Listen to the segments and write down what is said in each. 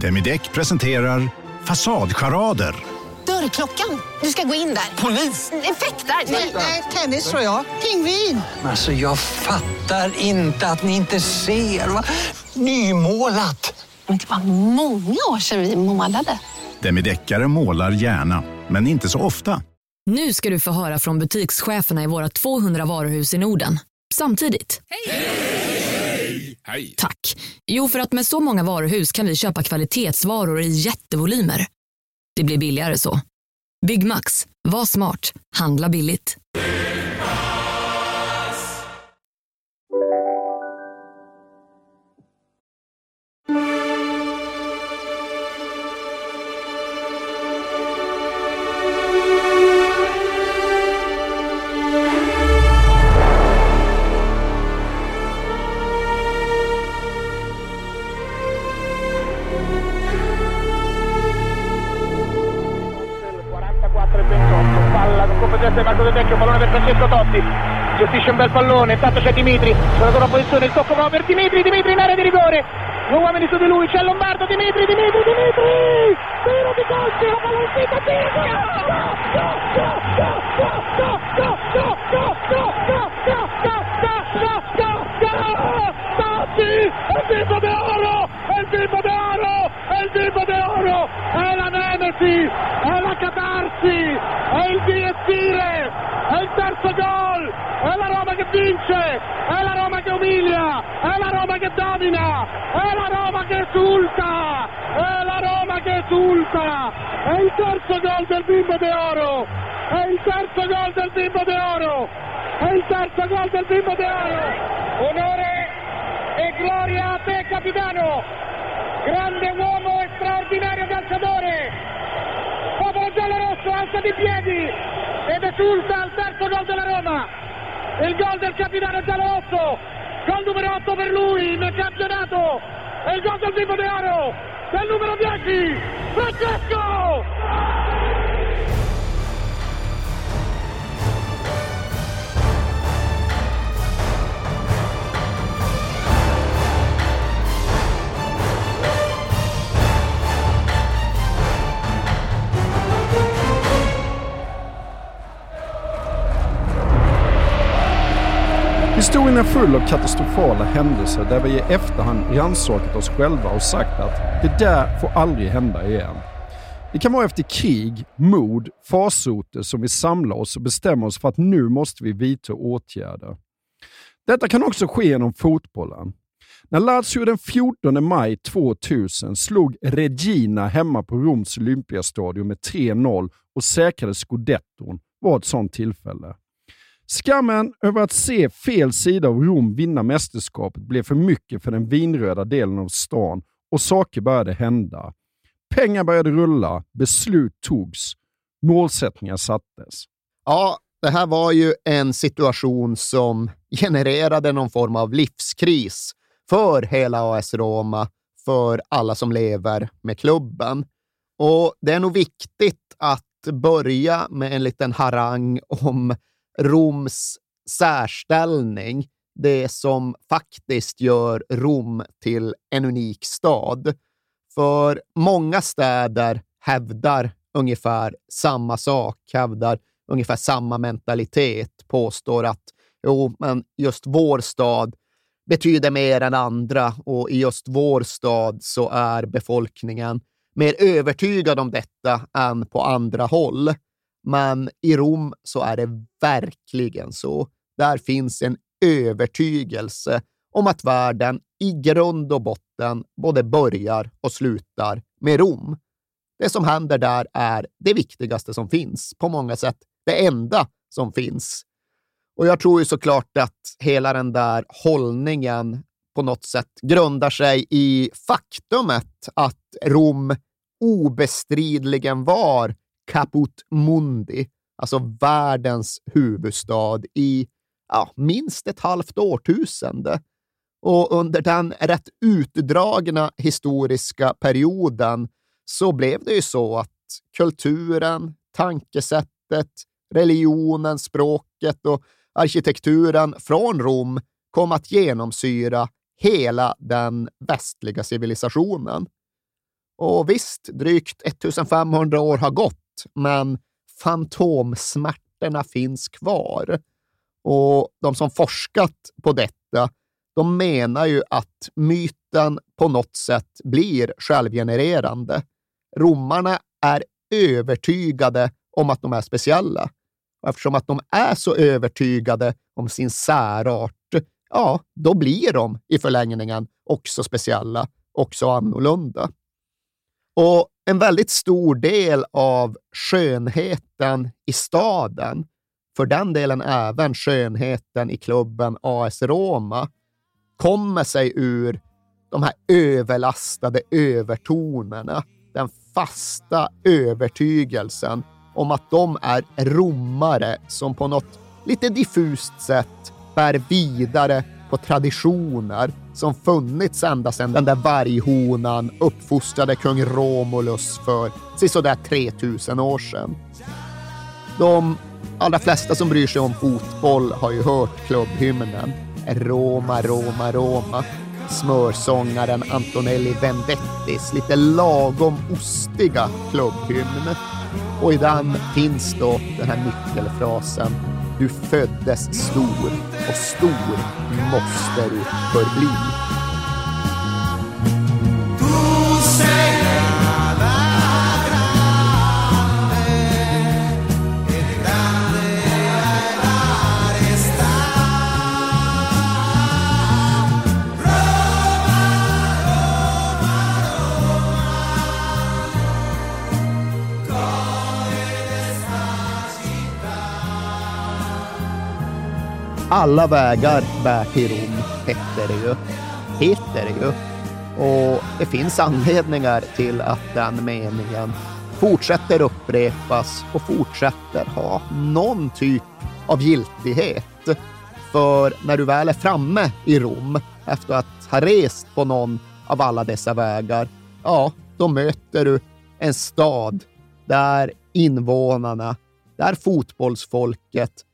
Demideck presenterar Fasadcharader. Dörrklockan. Du ska gå in där. Polis? Effektar? Nej, tennis tror jag. Pingvin. Alltså jag fattar inte att ni inte ser. Va? Nymålat! Men det var många år sedan vi målade. Demideckare målar gärna, men inte så ofta. Nu ska du få höra från butikscheferna i våra 200 varuhus i Norden. Samtidigt. Hej! Hej! Tack. Jo, för att med så många varuhus kan vi köpa kvalitetsvaror i jättevolymer. Det blir billigare så. Byggmax. Var smart. Handla billigt. Pallone, intanto c'è Dimitri, sulla tua posizione, il tocco proprio per Dimitri, Dimitri in area di rigore, due uomini su di lui, c'è Lombardo, Dimitri, Dimitri, Dimitri, tiro di calcio, la palla uscita, tiro, go, go, go, go, go, go, go, go, go, go, go, go, go, go, go, go, Totti, il bimbo d'oro, il bimbo d'oro, il bimbo d'oro, è la Nemesi, è la catarsi, è il direttire, è il terzo gol, è la Roma che vince, è la Roma che umilia, è la Roma che domina, è la Roma che esulta, è la Roma che esulta, è il terzo gol del bimbo d'oro, è il terzo gol del bimbo d'oro, è il terzo gol del bimbo d'oro, onore e gloria a te capitano, grande uomo e straordinario calciatore, popolo giallo-rosso alza di piedi ed esulta al terzo gol della Roma, il gol del capitano giallo-rosso, gol numero 8 per lui nel campionato, e il gol del bimbo de oro, del numero 10, Francesco! Historien är full av katastrofala händelser där vi i efterhand rannsakat oss själva och sagt att det där får aldrig hända igen. Det kan vara efter krig, mord, farsoter som vi samlar oss och bestämmer oss för att nu måste vi vidta åtgärder. Detta kan också ske genom fotbollen. När Lazio den 14 maj 2000 slog Regina hemma på Roms Olympiastadion med 3-0 och säkrade scudetton var ett sådant tillfälle. Skammen över att se fel sida av Rom vinna mästerskapet blev för mycket för den vinröda delen av stan och saker började hända. Pengar började rulla, beslut togs, målsättningar sattes. Ja, det här var ju en situation som genererade någon form av livskris för hela AS Roma, för alla som lever med klubben. Och det är nog viktigt att börja med en liten harang om Roms särställning, det som faktiskt gör Rom till en unik stad. För många städer hävdar ungefär samma sak, hävdar ungefär samma mentalitet, påstår att jo, men just vår stad betyder mer än andra och i just vår stad så är befolkningen mer övertygad om detta än på andra håll. Men i Rom så är det verkligen så. Där finns en övertygelse om att världen i grund och botten både börjar och slutar med Rom. Det som händer där är det viktigaste som finns, på många sätt det enda som finns. Och jag tror ju såklart att hela den där hållningen på något sätt grundar sig i faktumet att Rom obestridligen var Caput Mundi, alltså världens huvudstad i ja, minst ett halvt årtusende. Och under den rätt utdragna historiska perioden så blev det ju så att kulturen, tankesättet, religionen, språket och arkitekturen från Rom kom att genomsyra hela den västliga civilisationen. Och visst, drygt 1500 år har gått, men fantomsmärtorna finns kvar. Och de som forskat på detta, de menar ju att myten på något sätt blir självgenererande. Romarna är övertygade om att de är speciella. Och eftersom att de är så övertygade om sin särart, ja, då blir de i förlängningen också speciella, också annorlunda. Och en väldigt stor del av skönheten i staden, för den delen även skönheten i klubben AS Roma, kommer sig ur de här överlastade övertonerna, den fasta övertygelsen om att de är romare som på något lite diffust sätt bär vidare på traditioner som funnits ända sedan den där varghonan uppfostrade kung Romulus för sisådär 3000 år sedan. De allra flesta som bryr sig om fotboll har ju hört klubbhymnen. Roma, Roma, Roma. Smörsångaren Antonelli Vendettis lite lagom ostiga klubbhymn. Och i den finns då den här nyckelfrasen du föddes stor och stor måste du förbli. Alla vägar bär till Rom, heter det ju. Heter det ju. Och det finns anledningar till att den meningen fortsätter upprepas och fortsätter ha någon typ av giltighet. För när du väl är framme i Rom efter att ha rest på någon av alla dessa vägar, ja, då möter du en stad där invånarna, där fotbollsfolket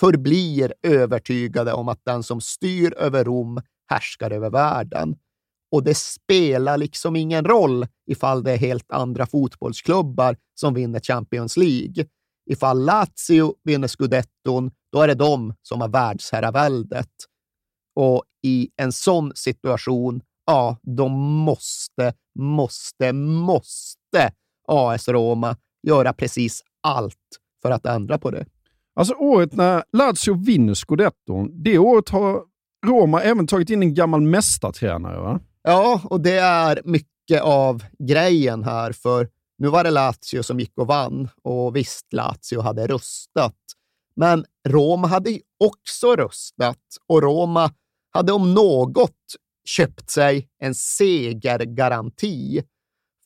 förblir övertygade om att den som styr över Rom härskar över världen. Och det spelar liksom ingen roll ifall det är helt andra fotbollsklubbar som vinner Champions League. Ifall Lazio vinner scudetton, då är det de som har världsherraväldet. Och i en sån situation, ja, då måste, måste, måste AS Roma göra precis allt för att ändra på det. Alltså året när Lazio vinner scudetton, det året har Roma även tagit in en gammal mästartränare va? Ja, och det är mycket av grejen här, för nu var det Lazio som gick och vann och visst, Lazio hade rustat. Men Roma hade också rustat och Roma hade om något köpt sig en segergaranti.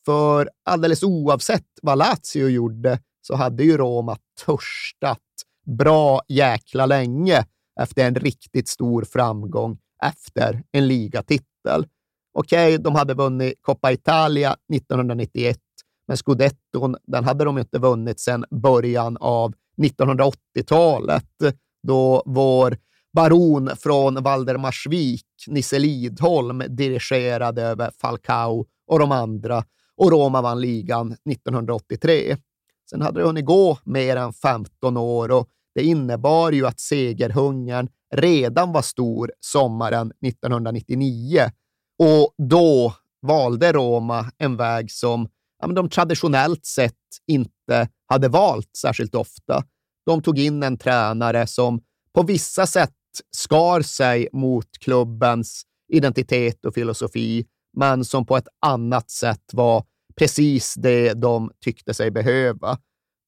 För alldeles oavsett vad Lazio gjorde så hade ju Roma törstat bra jäkla länge efter en riktigt stor framgång efter en ligatitel. Okej, okay, de hade vunnit Coppa Italia 1991, men scudetton den hade de inte vunnit sedan början av 1980-talet, då vår baron från Valdemarsvik, Nisse Lidholm, dirigerade över Falcao och de andra och Roma vann ligan 1983. Sen hade det hunnit gå mer än 15 år och det innebar ju att segerhungern redan var stor sommaren 1999 och då valde Roma en väg som ja, de traditionellt sett inte hade valt särskilt ofta. De tog in en tränare som på vissa sätt skar sig mot klubbens identitet och filosofi, men som på ett annat sätt var precis det de tyckte sig behöva.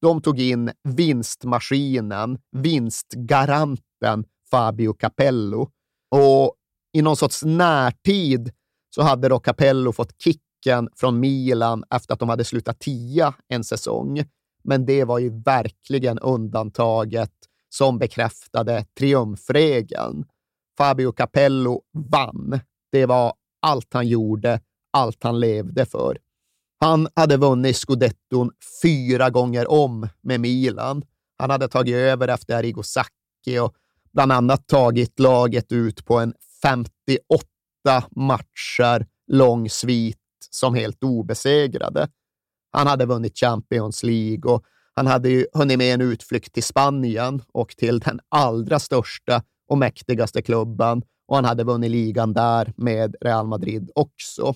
De tog in vinstmaskinen, vinstgaranten Fabio Capello. Och i någon sorts närtid så hade då Capello fått kicken från Milan efter att de hade slutat tia en säsong. Men det var ju verkligen undantaget som bekräftade triumfregeln. Fabio Capello vann. Det var allt han gjorde, allt han levde för. Han hade vunnit scudetton fyra gånger om med Milan. Han hade tagit över efter Arrigo Sacchi och bland annat tagit laget ut på en 58 matcher lång svit som helt obesegrade. Han hade vunnit Champions League och han hade ju hunnit med en utflykt till Spanien och till den allra största och mäktigaste klubben och han hade vunnit ligan där med Real Madrid också.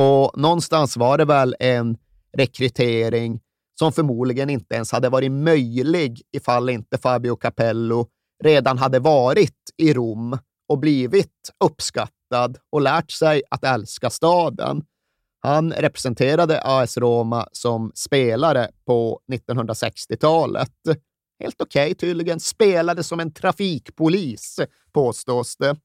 Och någonstans var det väl en rekrytering som förmodligen inte ens hade varit möjlig ifall inte Fabio Capello redan hade varit i Rom och blivit uppskattad och lärt sig att älska staden. Han representerade AS Roma som spelare på 1960-talet. Helt okej okay, tydligen. Spelade som en trafikpolis, påstås det.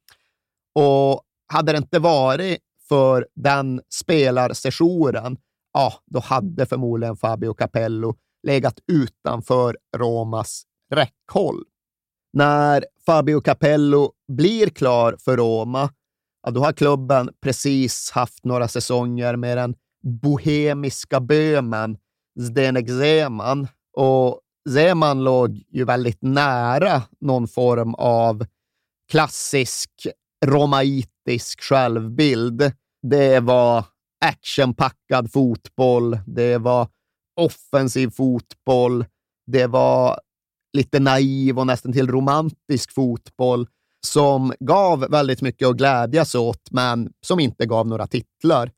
Och hade det inte varit för den spelarsessionen, ja, då hade förmodligen Fabio Capello legat utanför Romas räckhåll. När Fabio Capello blir klar för Roma, ja, då har klubben precis haft några säsonger med den bohemiska bömen Zdenek Zeman. Och Zeman låg ju väldigt nära någon form av klassisk romaitisk självbild. Det var actionpackad fotboll, det var offensiv fotboll, det var lite naiv och nästan till romantisk fotboll som gav väldigt mycket att glädjas åt, men som inte gav några titlar.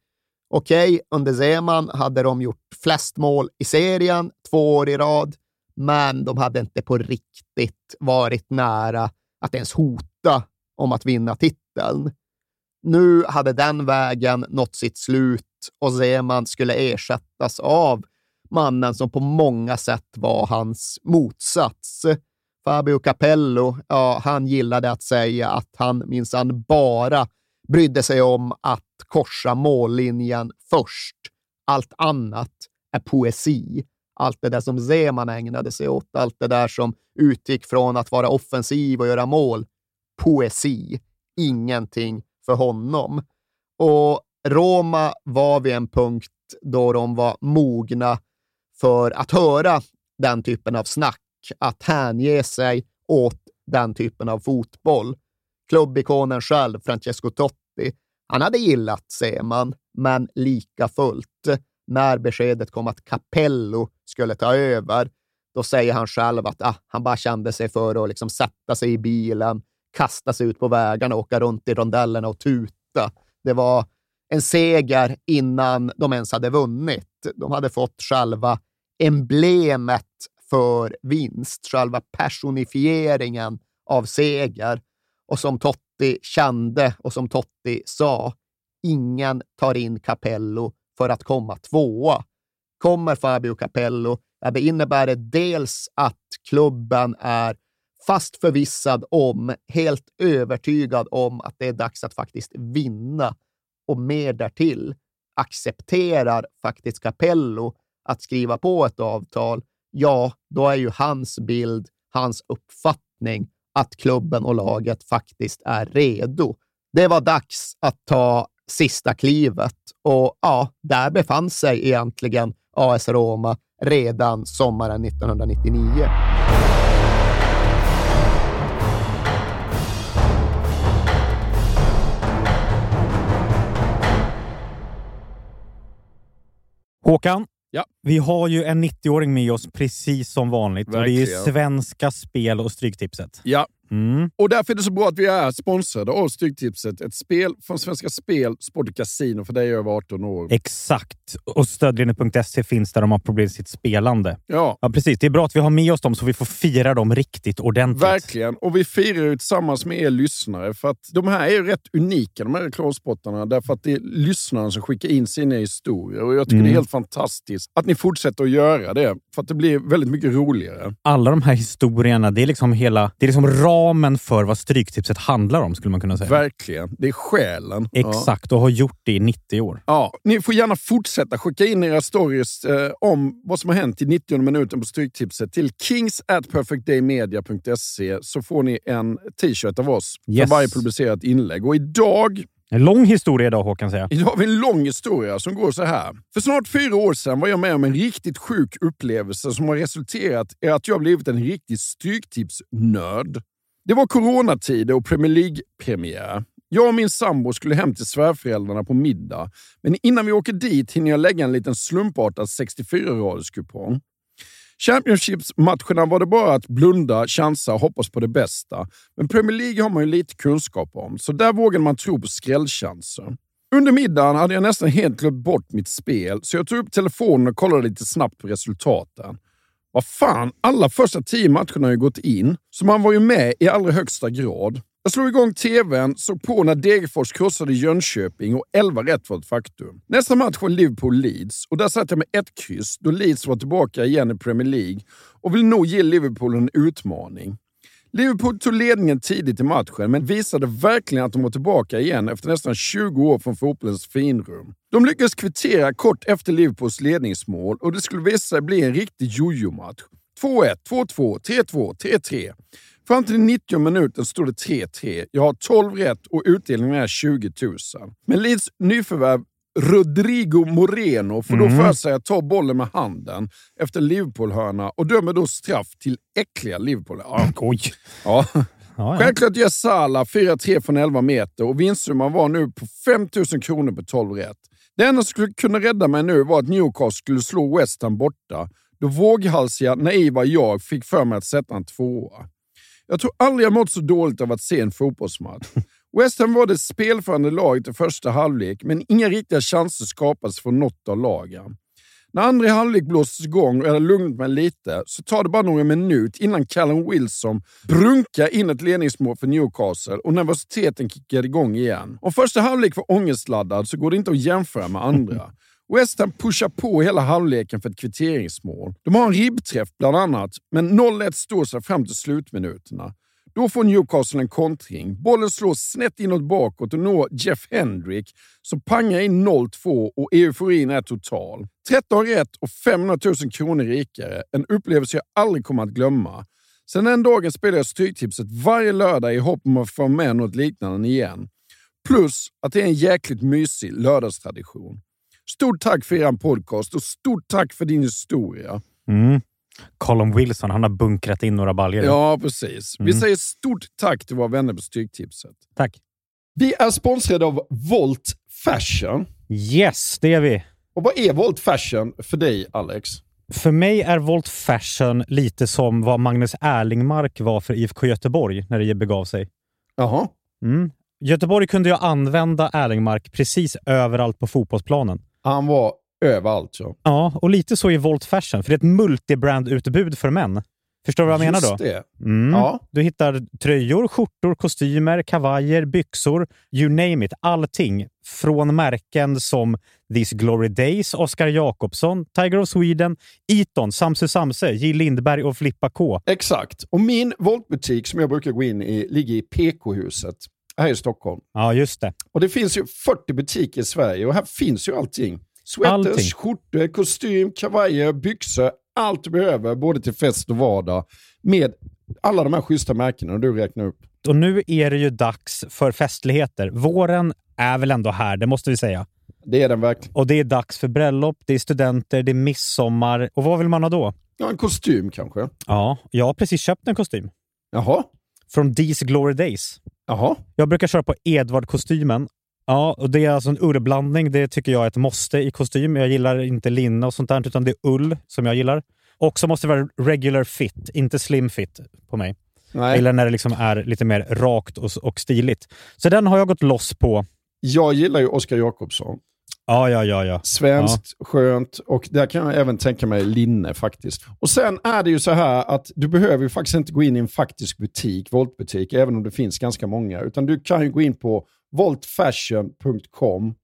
Okej, okay, under Zeman hade de gjort flest mål i serien två år i rad, men de hade inte på riktigt varit nära att ens hota om att vinna titeln. Nu hade den vägen nått sitt slut och Zeman skulle ersättas av mannen som på många sätt var hans motsats. Fabio Capello, ja, han gillade att säga att han minsann bara brydde sig om att korsa mållinjen först. Allt annat är poesi. Allt det där som Zeman ägnade sig åt, allt det där som utgick från att vara offensiv och göra mål. Poesi. Ingenting för honom. Och Roma var vid en punkt då de var mogna för att höra den typen av snack, att hänge sig åt den typen av fotboll. Klubbikonen själv, Francesco Totti, han hade gillat Seman, men lika fullt. När beskedet kom att Capello skulle ta över, då säger han själv att ah, han bara kände sig för att liksom sätta sig i bilen, kasta sig ut på vägarna, åka runt i rondellerna och tuta. Det var en seger innan de ens hade vunnit. De hade fått själva emblemet för vinst, själva personifieringen av seger. Och som Totti kände och som Totti sa, ingen tar in Capello för att komma tvåa. Kommer Fabio Capello, ja, det innebär det dels att klubben är fast förvissad om, helt övertygad om att det är dags att faktiskt vinna och mer därtill accepterar faktiskt Capello att skriva på ett avtal, ja, då är ju hans bild, hans uppfattning att klubben och laget faktiskt är redo. Det var dags att ta sista klivet och ja, där befann sig egentligen AS Roma redan sommaren 1999. Håkan, Ja. Vi har ju en 90-åring med oss precis som vanligt. Och det är ju Svenska Spel och Stryktipset. Ja, Mm. Och därför är det så bra att vi är sponsrade av Stryktipset. Ett spel från Svenska Spel, Sport och Casino för dig över 18 år. Exakt. Och stödlinjen.se finns där de har problem med sitt spelande. Ja. ja, precis. Det är bra att vi har med oss dem så vi får fira dem riktigt ordentligt. Verkligen. Och vi firar ju tillsammans med er lyssnare. För att de här är ju rätt unika, de här reklamspottarna. Därför att det är lyssnarna som skickar in sina historier. Och jag tycker mm. det är helt fantastiskt att ni fortsätter att göra det. För att det blir väldigt mycket roligare. Alla de här historierna, det är liksom hela... Det är liksom ramen för vad Stryktipset handlar om, skulle man kunna säga. Verkligen. Det är själen. Exakt, och har gjort det i 90 år. Ja, Ni får gärna fortsätta skicka in era stories eh, om vad som har hänt i 90 minuten på Stryktipset till kings at perfectdaymedia.se så får ni en t-shirt av oss yes. för varje publicerat inlägg. Och idag en lång historia idag Håkan säger Idag har vi en lång historia som går så här. För snart fyra år sedan var jag med om en riktigt sjuk upplevelse som har resulterat i att jag blivit en riktig stryktipsnörd. Det var coronatider och Premier League-premiär. Jag och min sambo skulle hem till svärföräldrarna på middag, men innan vi åker dit hinner jag lägga en liten slumpartad 64-raderskupong. Championships-matcherna var det bara att blunda, chansa och hoppas på det bästa. Men Premier League har man ju lite kunskap om, så där vågade man tro på skrällchanser. Under middagen hade jag nästan helt glömt bort mitt spel, så jag tog upp telefonen och kollade lite snabbt på resultaten. Vad fan, alla första tio matcherna har ju gått in, så man var ju med i allra högsta grad. Jag slog igång tvn, såg på när Degerfors krossade Jönköping och 11 rätt var ett faktum. Nästa match var Liverpool-Leeds och där satt jag med ett kryss då Leeds var tillbaka igen i Premier League och vill nog ge Liverpool en utmaning. Liverpool tog ledningen tidigt i matchen, men visade verkligen att de var tillbaka igen efter nästan 20 år från fotbollens finrum. De lyckades kvittera kort efter Liverpools ledningsmål och det skulle visa sig bli en riktig jojo-match. 2-1, 2-2, 3-2, 3-3. Fram till 90 minuten stod det 3-3. Jag har 12 rätt och utdelningen är 20 000. Men Leeds nyförvärv Rodrigo Moreno får då Mm. för sig att ta bollen med handen efter Liverpool-hörna och dömer då straff till äckliga Liverpool. Ja. Oj! Ja. Självklart gör Salah 4-3 från 11 meter och vinstsumman var nu på 5 000 kronor på 12 rätt. Det enda som skulle kunna rädda mig nu var att Newcastle skulle slå West Ham borta, då våghalsiga, naiva jag fick för mig att sätta en tvåa. Jag tror aldrig jag mått så dåligt av att se en fotbollsmatch. West Ham var det spelförande laget i första halvlek, men inga riktiga chanser skapades från något av lagen. När andra halvlek blåstes igång och jag lugnat mig lite, så tar det bara några minuter innan Callum Wilson brunkar in ett ledningsmål för Newcastle och nervositeten kickar igång igen. Om första halvlek var ångestladdad så går det inte att jämföra med andra. West Ham pushar på hela halvleken för ett kvitteringsmål. De har en ribbträff bland annat, men 0-1 står sig fram till slutminuterna. Då får Newcastle en kontring. Bollen slås snett inåt bakåt och når Jeff Hendrick som pangar in 0-2 och euforin är total. 13 rätt och 500 000 kronor rikare. En upplevelse jag aldrig kommer att glömma. Sen den dagen spelar jag Stryktipset varje lördag i hopp om att få med något liknande igen. Plus att det är en jäkligt mysig lördagstradition. Stort tack för er podcast och stort tack för din historia. Mm. Colin Wilson, han har bunkrat in några baljor. Ja, precis. Vi Mm. säger stort tack till våra vänner på Stryktipset. Tack. Vi är sponsrade av Volt Fashion. Yes, det är vi. Och vad är Volt Fashion för dig, Alex? För mig är Volt Fashion lite som vad Magnus Erlingmark var för IFK Göteborg när det begav sig. Jaha. Mm. Göteborg kunde ju använda Erlingmark precis överallt på fotbollsplanen. Han var överallt. Ja. Ja, och lite så i Volt Fashion, för det är ett multibrand-utbud för män. Förstår du vad jag menar då? Just det. Mm. Ja. Du hittar tröjor, skjortor, kostymer, kavajer, byxor, you name it. Allting. Från märken som These Glory Days, Oscar Jakobsson, Tiger of Sweden, Eton, Samse Samse, J. Lindberg och Flippa K. Exakt. Och min Voltbutik som jag brukar gå in i ligger i PK-huset här i Stockholm. Ja, just det. Och det finns ju 40 butiker i Sverige och här finns ju allting. Sweaters, Allting. skjortor, kostym, kavajer, byxor. Allt du behöver både till fest och vardag med alla de här schyssta märkena du räknar upp. Och nu är det ju dags för festligheter. Våren är väl ändå här, det måste vi säga. Det är den verkligen. Och det är dags för bröllop, det är studenter, det är midsommar. Och vad vill man ha då? Ja, en kostym kanske. Ja, jag har precis köpt en kostym. Jaha. Från These Glory Days. Jaha. Jag brukar köra på Edvard-kostymen. Ja, och det är alltså en ullblandning. Det tycker jag är ett måste i kostym. Jag gillar inte linne och sånt där, utan det är ull som jag gillar. Och så måste det vara regular fit, inte slim fit på mig. Nej. gillar när det liksom är lite mer rakt och, och stiligt. Så den har jag gått loss på. Jag gillar ju Oscar Jakobsson. Ja, ja, ja, ja. Svenskt, skönt och där kan jag även tänka mig linne faktiskt. Och sen är det ju så här att du behöver ju faktiskt inte gå in i en faktisk butik, voltbutik, även om det finns ganska många. Utan du kan ju gå in på voltfashion.com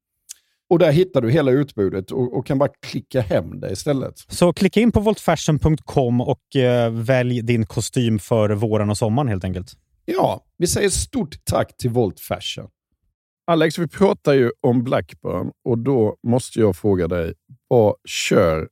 och där hittar du hela utbudet och, och kan bara klicka hem det istället. Så klicka in på voltfashion.com och eh, välj din kostym för våren och sommaren helt enkelt. Ja, vi säger stort tack till Volt Fashion. Alex, vi pratar ju om Blackburn och då måste jag fråga dig, vad kör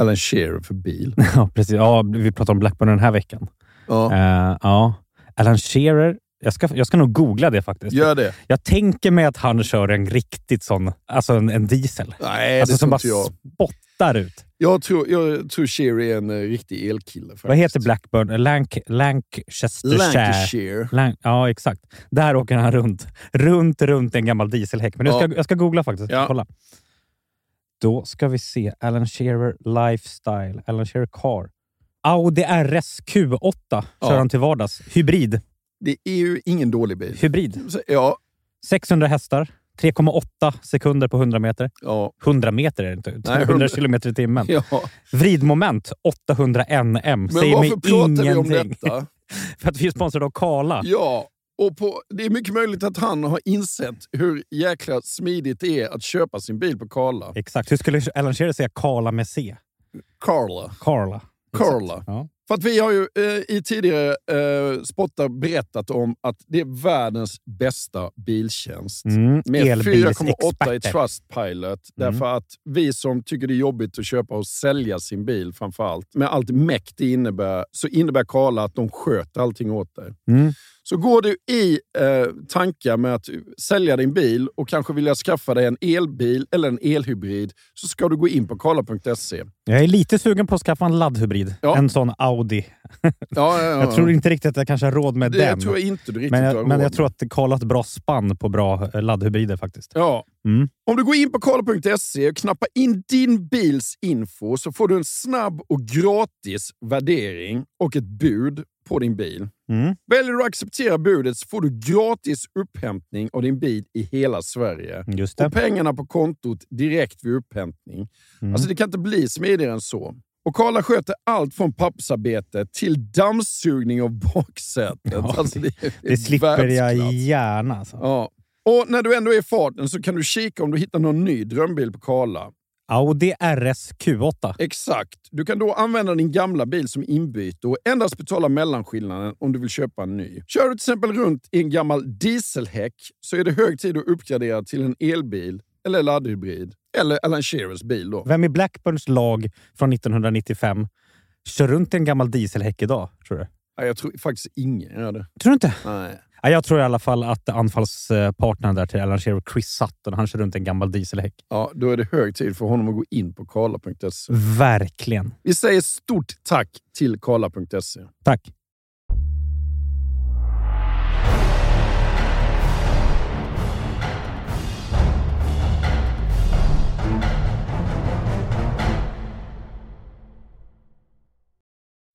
Alan Shearer för bil? Ja, precis. Ja, vi pratar om Blackburn den här veckan. Ja. Eh, ja. Alan Shearer. Jag ska, jag ska nog googla det faktiskt. Gör det. Jag tänker mig att han kör en riktigt sån, alltså en, en diesel. Nej, alltså det som bara jag. spottar ut. Jag tror, jag tror Sherry är en eh, riktig elkille. Faktiskt. Vad heter Blackburn? Lank, Lancashire. Lancashire. Lanc ja, exakt. Där åker han runt. Runt, runt en gammal dieselhäck. Men jag ska, Ja. jag ska googla faktiskt. Ja. Kolla. Då ska vi se. Alan Shearer Lifestyle. Alan Shearer Car. Audi RS Q8 kör Ja. han till vardags. Hybrid. Det är ju ingen dålig bil. Hybrid. Ja, 600 hästar. 3,8 sekunder på 100 meter. ja, 100 meter är det inte. 100 100 kilometer i timmen. ja. Vridmoment 800 NM. Men Säger mig varför pratar vi om ingenting. detta? För att vi är sponsrade av Kala. Ja, och på, det är mycket möjligt att han har insett hur jäkla smidigt det är att köpa sin bil på Karla. Exakt. Hur skulle Alan Shearer säga Kala med C? Karla. Carla. Karla. Ja. För att vi har ju eh, i tidigare eh, spottar berättat om att det är världens bästa biltjänst. Mm, Med 4,8 i. Trustpilot. Mm. Därför att vi som tycker det är jobbigt att köpa och sälja sin bil framför allt, med allt mäkt det innebär, så innebär Karla att de sköter allting åt dig. Mm. Så går du i eh, tankar med att sälja din bil och kanske vilja skaffa dig en elbil eller en elhybrid så ska du gå in på karla.se. Jag är lite sugen på att skaffa en laddhybrid. Ja. En sån Audi. Ja, ja, ja. Jag tror inte riktigt att jag kanske har råd med det den. tror jag inte du riktigt men har jag, men råd jag tror att Karl har ett bra spann på bra eh, laddhybrider faktiskt. Ja. Mm. Om du går in på karla.se och knappar in din bils info så får du en snabb och gratis värdering och ett bud på din bil. Mm. Väljer du att acceptera budet så får du gratis upphämtning av din bil i hela Sverige. Just det. Och pengarna på kontot direkt vid upphämtning. Mm. Alltså det kan inte bli smidigare än så. Och Karla sköter allt från pappersarbete till dammsugning av baksätet. Ja, alltså det, det Det slipper jag världsklass. gärna. Alltså. Ja. Och när du ändå är i farten så kan du kika om du hittar någon ny drömbil på Karla. Audi RS Q8. Exakt. Du kan då använda din gamla bil som inbyte och endast betala mellanskillnaden om du vill köpa en ny. Kör du till exempel runt i en gammal dieselhäck så är det hög tid att uppgradera till en elbil eller laddhybrid. Eller Alan Shearers bil då. Vem i Blackburns lag från 1995 kör runt i en gammal dieselhäck idag, tror du? Nej, jag tror faktiskt ingen gör det. Tror du inte? Nej. Ja, jag tror i alla fall att anfallspartnern där till Alan Shearer, Chris Sutton, han kör runt en gammal dieselhäck. Ja, då är det hög tid för honom att gå in på karla.se. Verkligen. Vi säger stort tack till karla.se. Tack.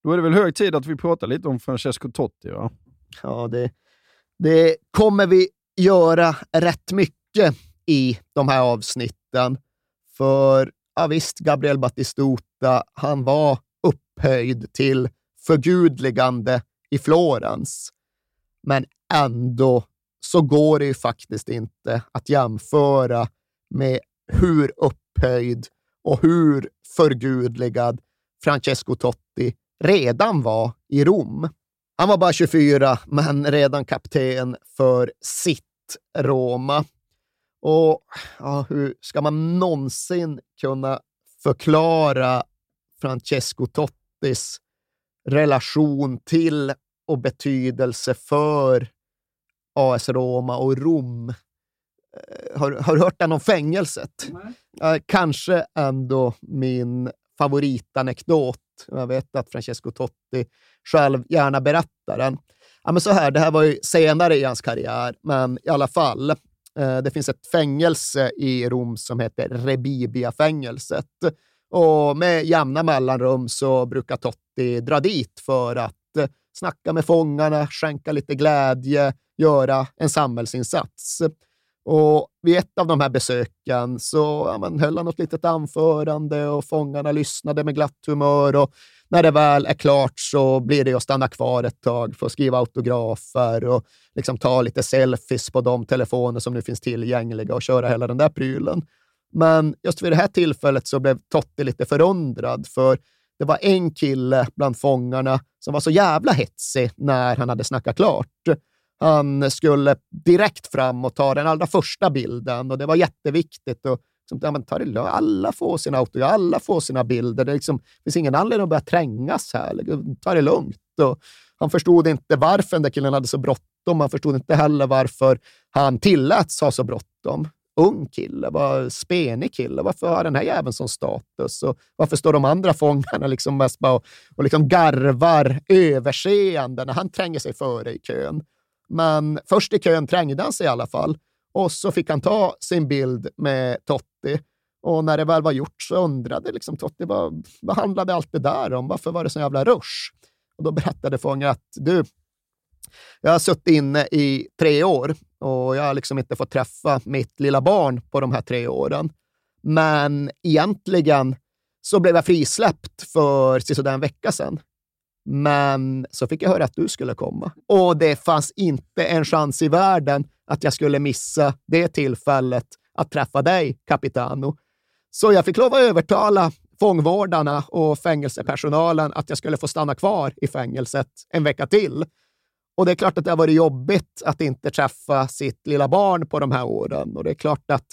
Då är det väl hög tid att vi pratar lite om Francesco Totti, va? Ja, det, det kommer vi göra rätt mycket i de här avsnitten. För ja, visst, Gabriel Battistuta, han var upphöjd till förgudligande i Florens. Men ändå så går det ju faktiskt inte att jämföra med hur upphöjd och hur förgudligad Francesco Totti redan var i Rom. Han var bara 24, men redan kapten för sitt Roma. Och ja, hur ska man någonsin kunna förklara Francesco Tottis relation till och betydelse för AS Roma och Rom? Eh, Har, har du hört den om fängelset? Eh, kanske ändå min favoritanekdot. Jag vet att Francesco Totti själv gärna berättar den. Ja, men så här, det här var ju senare i hans karriär, men i alla fall. Eh, det finns ett fängelse i Rom som heter Rebibia-fängelset. Och med jämna mellanrum så brukar Totti dra dit för att eh, snacka med fångarna, skänka lite glädje, göra en samhällsinsats. Och vid ett av de här besöken så ja, men, höll han något litet anförande och fångarna lyssnade med glatt humör. Och när det väl är klart så blir det att stanna kvar ett tag för att skriva autografer och liksom ta lite selfies på de telefoner som nu finns tillgängliga och köra hela den där prylen. Men just vid det här tillfället så blev Totti lite förundrad, för det var en kille bland fångarna som var så jävla hetsig när han hade snackat klart. Han skulle direkt fram och ta den allra första bilden och det var jätteviktigt. Och, liksom, ja, men ta det lugnt. Alla får sina autografer, alla får sina bilder. Det liksom, finns ingen anledning att börja trängas här. Liksom, Ta det lugnt. Och han förstod inte varför den där killen hade så bråttom. Han förstod inte heller varför han tilläts ha så bråttom. ung kille, var spenig kille. Varför har den här jäveln sån status? Och varför står de andra fångarna liksom mest bara och, och liksom garvar överseende när han tränger sig före i kön? Men först i kön trängde han sig i alla fall och så fick han ta sin bild med Totti. Och när det väl var gjort så undrade liksom Totti vad, vad handlade allt det där om? Varför var det så jävla rush? Och då berättade fången att du, jag har suttit inne i tre år och jag har liksom inte fått träffa mitt lilla barn på de här tre åren. Men egentligen så blev jag frisläppt för sådär en vecka sedan. Men så fick jag höra att du skulle komma. Och det fanns inte en chans i världen att jag skulle missa det tillfället att träffa dig, Capitano. Så jag fick lov att övertala fångvårdarna och fängelsepersonalen att jag skulle få stanna kvar i fängelset en vecka till. Och det är klart att det har varit jobbigt att inte träffa sitt lilla barn på de här åren. Och det är klart att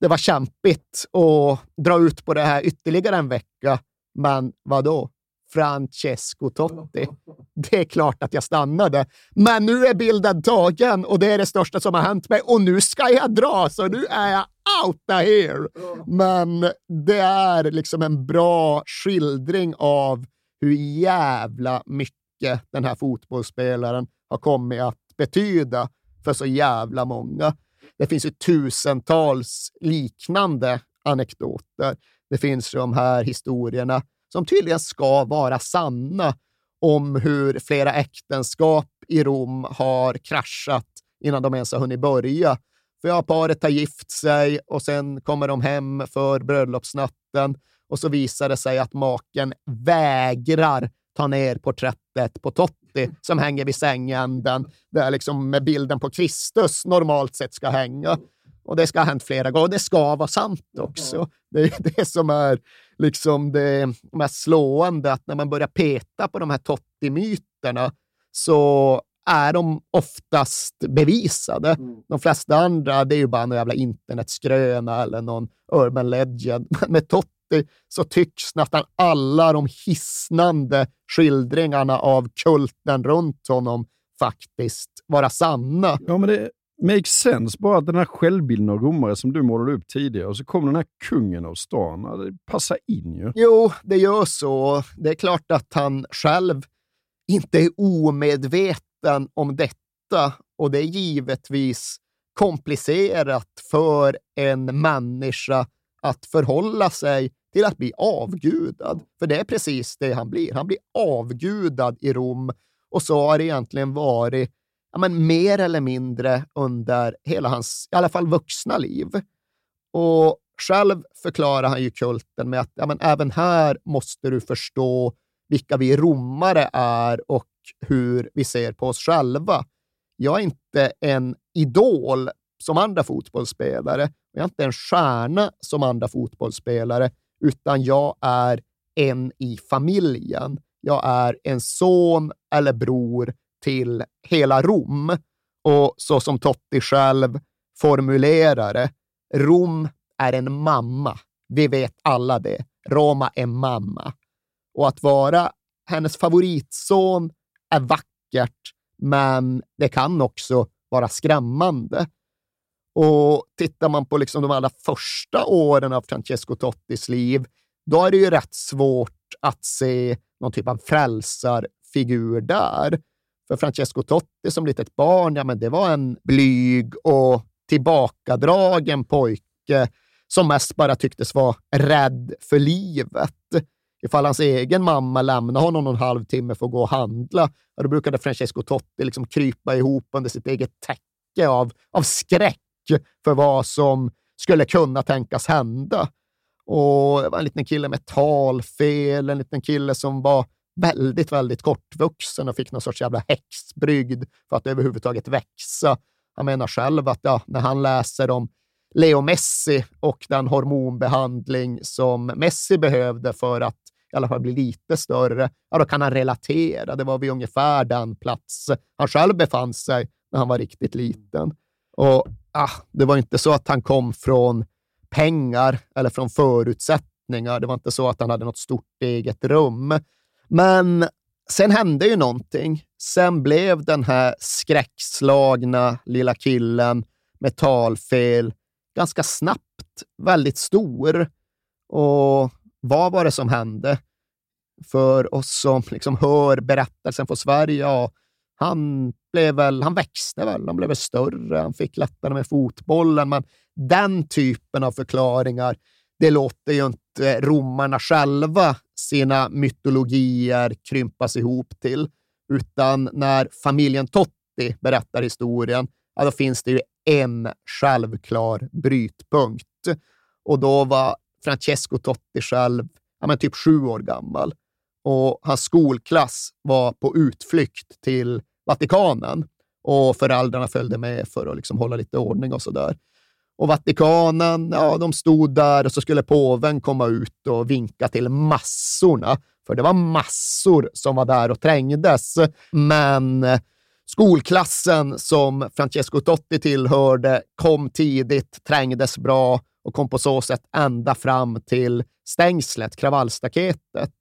det var kämpigt att dra ut på det här ytterligare en vecka. Men vad då? Francesco Totti. Det är klart att jag stannade. Men nu är bilden tagen och det är det största som har hänt mig och nu ska jag dra, så nu är jag out here. Men det är liksom en bra skildring av hur jävla mycket den här fotbollsspelaren har kommit att betyda för så jävla många. Det finns ju tusentals liknande anekdoter. Det finns de här historierna som tydligen ska vara sanna om hur flera äktenskap i Rom har kraschat innan de ens har hunnit börja. För ja, paret har gift sig och sen kommer de hem för bröllopsnatten och så visar det sig att maken vägrar ta ner porträttet på Totti som hänger vid sängänden, där liksom med bilden på Kristus normalt sett ska hänga. Och det ska ha hänt flera gånger. Och det ska vara sant också. Det är det som är liksom det mest slående, att när man börjar peta på de här Totti-myterna så är de oftast bevisade. Mm. De flesta andra det är ju bara någon jävla internetskröna eller någon urban legend. Men med Totti så tycks nästan alla de hisnande skildringarna av kulten runt honom faktiskt vara sanna. Ja, men det makes sense bara att den här självbilden av romare som du målade upp tidigare och så kommer den här kungen av stan. Det passar in ju. Jo, det gör så. Det är klart att han själv inte är omedveten om detta och det är givetvis komplicerat för en människa att förhålla sig till att bli avgudad. För det är precis det han blir. Han blir avgudad i Rom och så har det egentligen varit ja, men mer eller mindre under hela hans, i alla fall vuxna liv. Och själv förklarar han ju kulten med att ja, men även här måste du förstå vilka vi romare är och hur vi ser på oss själva. Jag är inte en idol som andra fotbollsspelare. Jag är inte en stjärna som andra fotbollsspelare, utan jag är en i familjen. Jag är en son eller bror till hela Rom. Och så som Totti själv formulerar det, Rom är en mamma. Vi vet alla det. Roma är mamma. Och att vara hennes favoritson är vackert, men det kan också vara skrämmande. Och tittar man på liksom de allra första åren av Francesco Tottis liv, då är det ju rätt svårt att se någon typ av frälsarfigur där. För Francesco Totti som litet barn, ja, men det var en blyg och tillbakadragen pojke som mest bara tycktes vara rädd för livet. Ifall hans egen mamma lämnade honom någon halvtimme för att gå och handla, ja, då brukade Francesco Totti liksom krypa ihop under sitt eget täcke av, av skräck för vad som skulle kunna tänkas hända. Och det var en liten kille med talfel, en liten kille som var väldigt, väldigt kortvuxen och fick någon sorts jävla häxbrygd för att överhuvudtaget växa. Han menar själv att ja, när han läser om Leo Messi och den hormonbehandling som Messi behövde för att i alla fall bli lite större, ja, då kan han relatera. Det var vid ungefär den plats han själv befann sig när han var riktigt liten. Och ah, Det var inte så att han kom från pengar eller från förutsättningar. Det var inte så att han hade något stort eget rum. Men sen hände ju någonting. Sen blev den här skräckslagna lilla killen med talfel ganska snabbt väldigt stor. Och vad var det som hände? För oss som liksom hör berättelsen från Sverige, ja, han, blev väl, han växte väl, han blev väl större, han fick lättare med fotbollen, men den typen av förklaringar, det låter ju inte romarna själva sina mytologier krympas ihop till, utan när familjen Totti berättar historien, ja, då finns det ju en självklar brytpunkt. Och då var Francesco Totti själv ja, men typ sju år gammal och hans skolklass var på utflykt till Vatikanen och föräldrarna följde med för att liksom hålla lite ordning och sådär. Och Vatikanen, ja, de stod där och så skulle påven komma ut och vinka till massorna, för det var massor som var där och trängdes. Men eh, skolklassen som Francesco Totti tillhörde kom tidigt, trängdes bra och kom på så sätt ända fram till stängslet, kravallstaketet.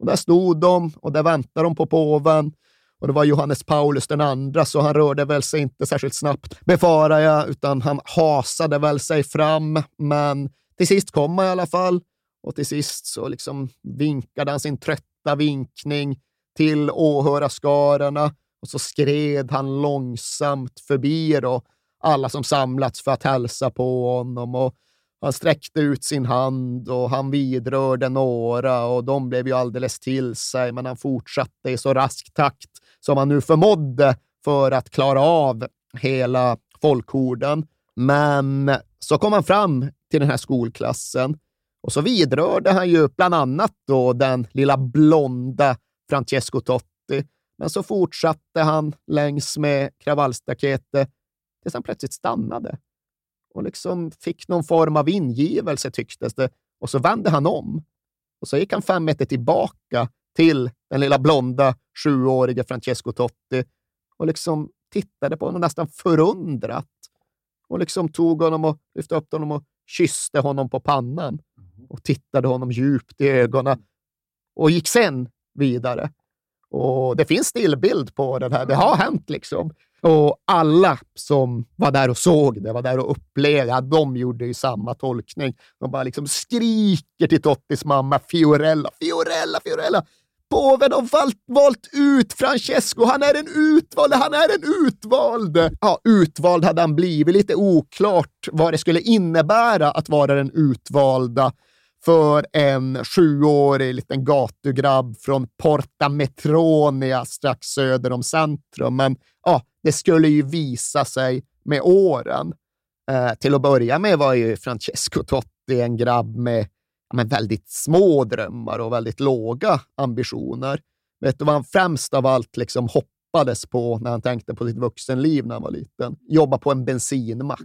Och där stod de och där väntade de på påven. Och det var Johannes Paulus den andra, så han rörde väl sig inte särskilt snabbt, befarar jag, utan han hasade väl sig fram. Men till sist kom han i alla fall. Och till sist så liksom vinkade han sin trötta vinkning till åhörarskarorna och så skred han långsamt förbi då, alla som samlats för att hälsa på honom. Och han sträckte ut sin hand och han vidrörde några och de blev ju alldeles till sig, men han fortsatte i så rask takt som han nu förmådde för att klara av hela folkhorden. Men så kom han fram till den här skolklassen och så vidrörde han ju bland annat då den lilla blonda Francesco Totti. Men så fortsatte han längs med kravallstaketet tills han plötsligt stannade och liksom fick någon form av ingivelse tycktes det. Och så vände han om och så gick han fem meter tillbaka till den lilla blonda sjuåriga Francesco Totti och liksom tittade på honom nästan förundrat och liksom tog honom och lyfte upp honom och kysste honom på pannan och tittade honom djupt i ögonen och gick sen vidare. Och Det finns stillbild på det här. Det har hänt liksom. Och alla som var där och såg det, var där och upplevde, de gjorde ju samma tolkning. De bara liksom skriker till Tottis mamma Fiorella, Fiorella, Fiorella. Påven har valt, valt ut Francesco. Han är en utvald, han är en utvald. Ja, utvald hade han blivit. Lite oklart vad det skulle innebära att vara den utvalda för en sjuårig liten gatugrabb från Porta Metronia strax söder om centrum. Men ja, det skulle ju visa sig med åren. Eh, till att börja med var ju Francesco Totti en grabb med men väldigt små drömmar och väldigt låga ambitioner. Vet du vad han främst av allt liksom hoppades på när han tänkte på sitt vuxenliv när han var liten? Jobba på en bensinmack.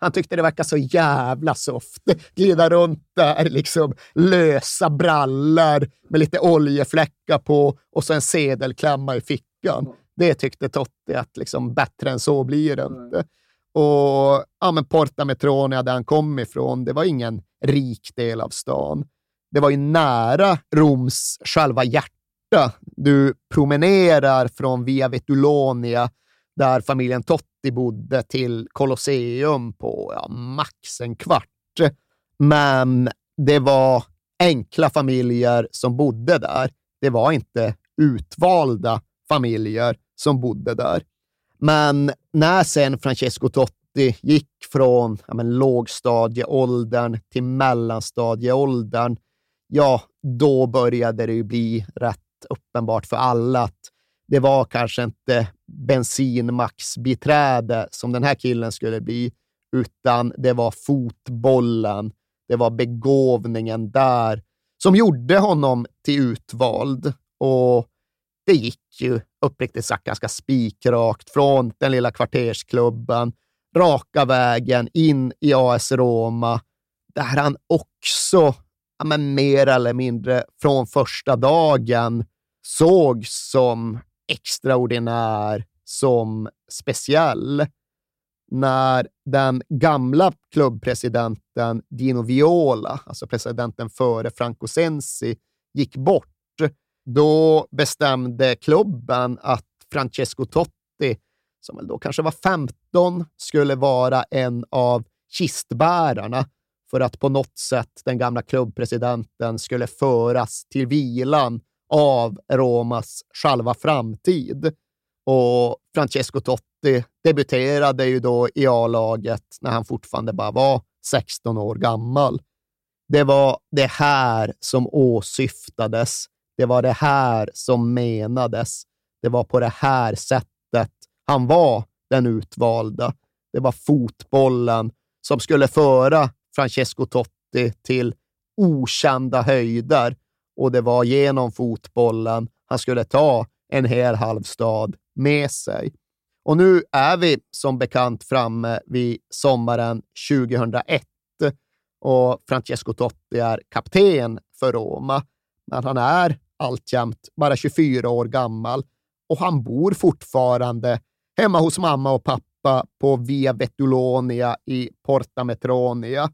Han tyckte det verkade så jävla soft. Glida runt där, liksom lösa brallor med lite oljefläckar på och så en sedelklämma i fickan. Det tyckte Totti att liksom, bättre än så blir det inte. Och ja, men Porta Metronia, där han kom ifrån, det var ingen rik del av stan. Det var ju nära Roms själva hjärta. Du promenerar från Via Vetulonia, där familjen Totti bodde, till Colosseum på ja, max en kvart. Men det var enkla familjer som bodde där. Det var inte utvalda familjer som bodde där. Men när sen Francesco Totti gick från ja, men, lågstadieåldern till mellanstadieåldern, ja, då började det ju bli rätt uppenbart för alla att det var kanske inte bensinmaxbiträde som den här killen skulle bli, utan det var fotbollen, det var begåvningen där som gjorde honom till utvald. Och det gick ju uppriktigt sagt ganska spikrakt från den lilla kvartersklubben, raka vägen in i AS Roma, där han också, ja, men mer eller mindre från första dagen, sågs som extraordinär, som speciell. När den gamla klubbpresidenten Dino Viola, alltså presidenten före Franco Sensi, gick bort, då bestämde klubben att Francesco Totti, som väl då kanske var 15, skulle vara en av kistbärarna för att på något sätt den gamla klubbpresidenten skulle föras till vilan av Romas själva framtid. Och Francesco Totti debuterade ju då i A-laget när han fortfarande bara var 16 år gammal. Det var det här som åsyftades. Det var det här som menades. Det var på det här sättet han var den utvalda. Det var fotbollen som skulle föra Francesco Totti till okända höjder och det var genom fotbollen han skulle ta en hel halv stad med sig. Och nu är vi som bekant framme vid sommaren 2001 och Francesco Totti är kapten för Roma, men han är alltjämt bara 24 år gammal och han bor fortfarande hemma hos mamma och pappa på Via Vetulonia i Porta Metronia.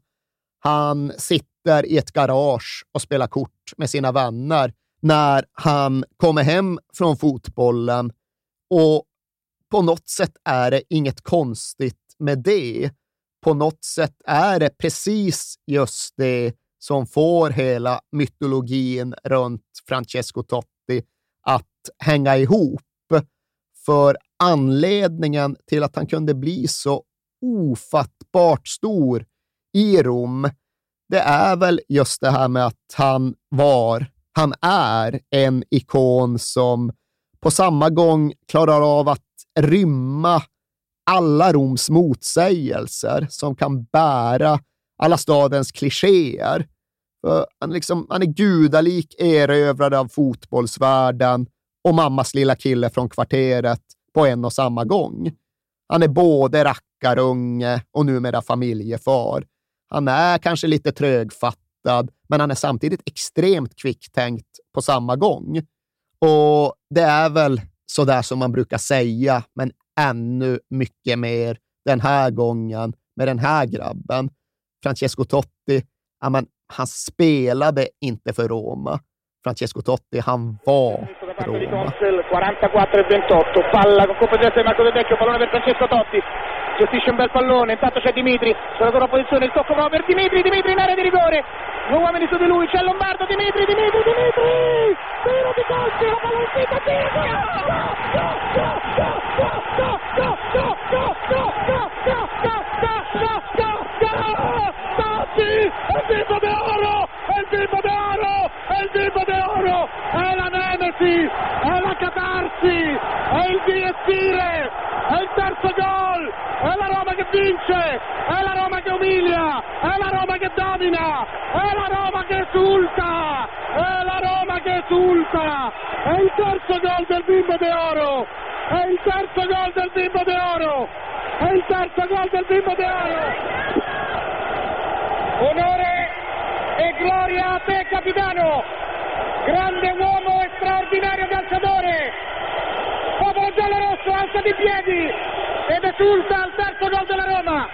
Han sitter i ett garage och spelar kort med sina vänner när han kommer hem från fotbollen och på något sätt är det inget konstigt med det. På något sätt är det precis just det som får hela mytologin runt Francesco Totti att hänga ihop. För anledningen till att han kunde bli så ofattbart stor i Rom, det är väl just det här med att han var, han är en ikon som på samma gång klarar av att rymma alla Roms motsägelser, som kan bära alla stadens klichéer. Han, liksom, han är gudalik erövrad av fotbollsvärlden och mammas lilla kille från kvarteret på en och samma gång. Han är både rackarunge och numera familjefar. Han är kanske lite trögfattad, men han är samtidigt extremt kvicktänkt på samma gång. Och det är väl så där som man brukar säga, men ännu mycket mer den här gången med den här grabben. Francesco Totti, ja, men, han spelade inte för Roma. Francesco Totti, han var Roma. 44-28, palla con colpo di testa di Marco Del Vecchio, pallone per Francesco Totti, gestisce un bel pallone, intanto c'è Dimitri, sulla loro posizione il tocco va per Dimitri, Dimitri in area di rigore, due uomini su di lui, c'è Lombardo, Dimitri, Dimitri, Dimitri, tiro di colpi, la palloncina, tiro, Totti, il tipo d'oro, il tipo d'oro, il bimbo d'oro, è la nemesi, è la catarsi, è il direttire, è il terzo gol, è la Roma che vince, è la Roma che umilia, è la Roma che domina, è la Roma che esulta, è la Roma che esulta, è il terzo gol del bimbo d'oro, è il terzo gol del bimbo d'oro, è il terzo gol del bimbo d'oro. Onore e gloria a te capitano, grande uomo e straordinario calciatore. Popolo giallo-rosso alza di piedi ed esulta al terzo gol della Roma.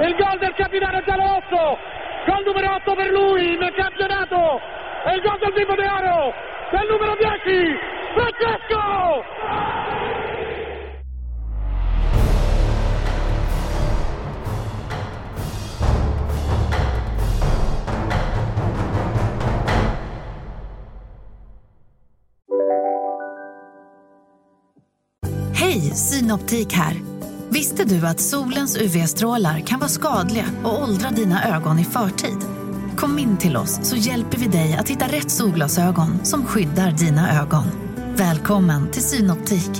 Il gol del capitano giallo-rosso, gol numero 8 per lui nel campionato. E il gol del bimbo de oro del numero 10, Francesco! Hej, Synoptik här. Visste du att solens UV-strålar kan vara skadliga och åldra dina ögon i förtid? Kom in till oss så hjälper vi dig att hitta rätt solglasögon som skyddar dina ögon. Välkommen till Synoptik.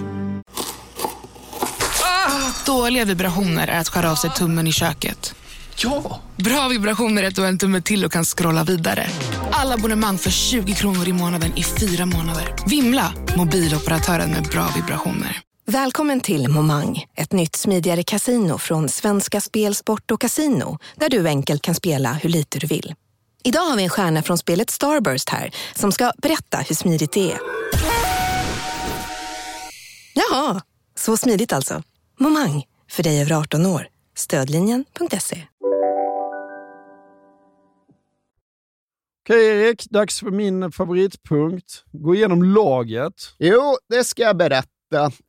Dåliga vibrationer är att skära av sig tummen i köket. Ja! Bra vibrationer är att du har en tumme till och kan scrolla vidare. Alla abonnemang för 20 kronor i månaden i fyra månader. Vimla! Mobiloperatören med bra vibrationer. Välkommen till Momang, ett nytt smidigare casino från Svenska Spel, Sport och Casino där du enkelt kan spela hur lite du vill. Idag har vi en stjärna från spelet Starburst här som ska berätta hur smidigt det är. Jaha, så smidigt alltså. Momang, för dig över 18 år. Stödlinjen.se. Okej Erik, dags för min favoritpunkt. Gå igenom laget. Jo, det ska jag berätta.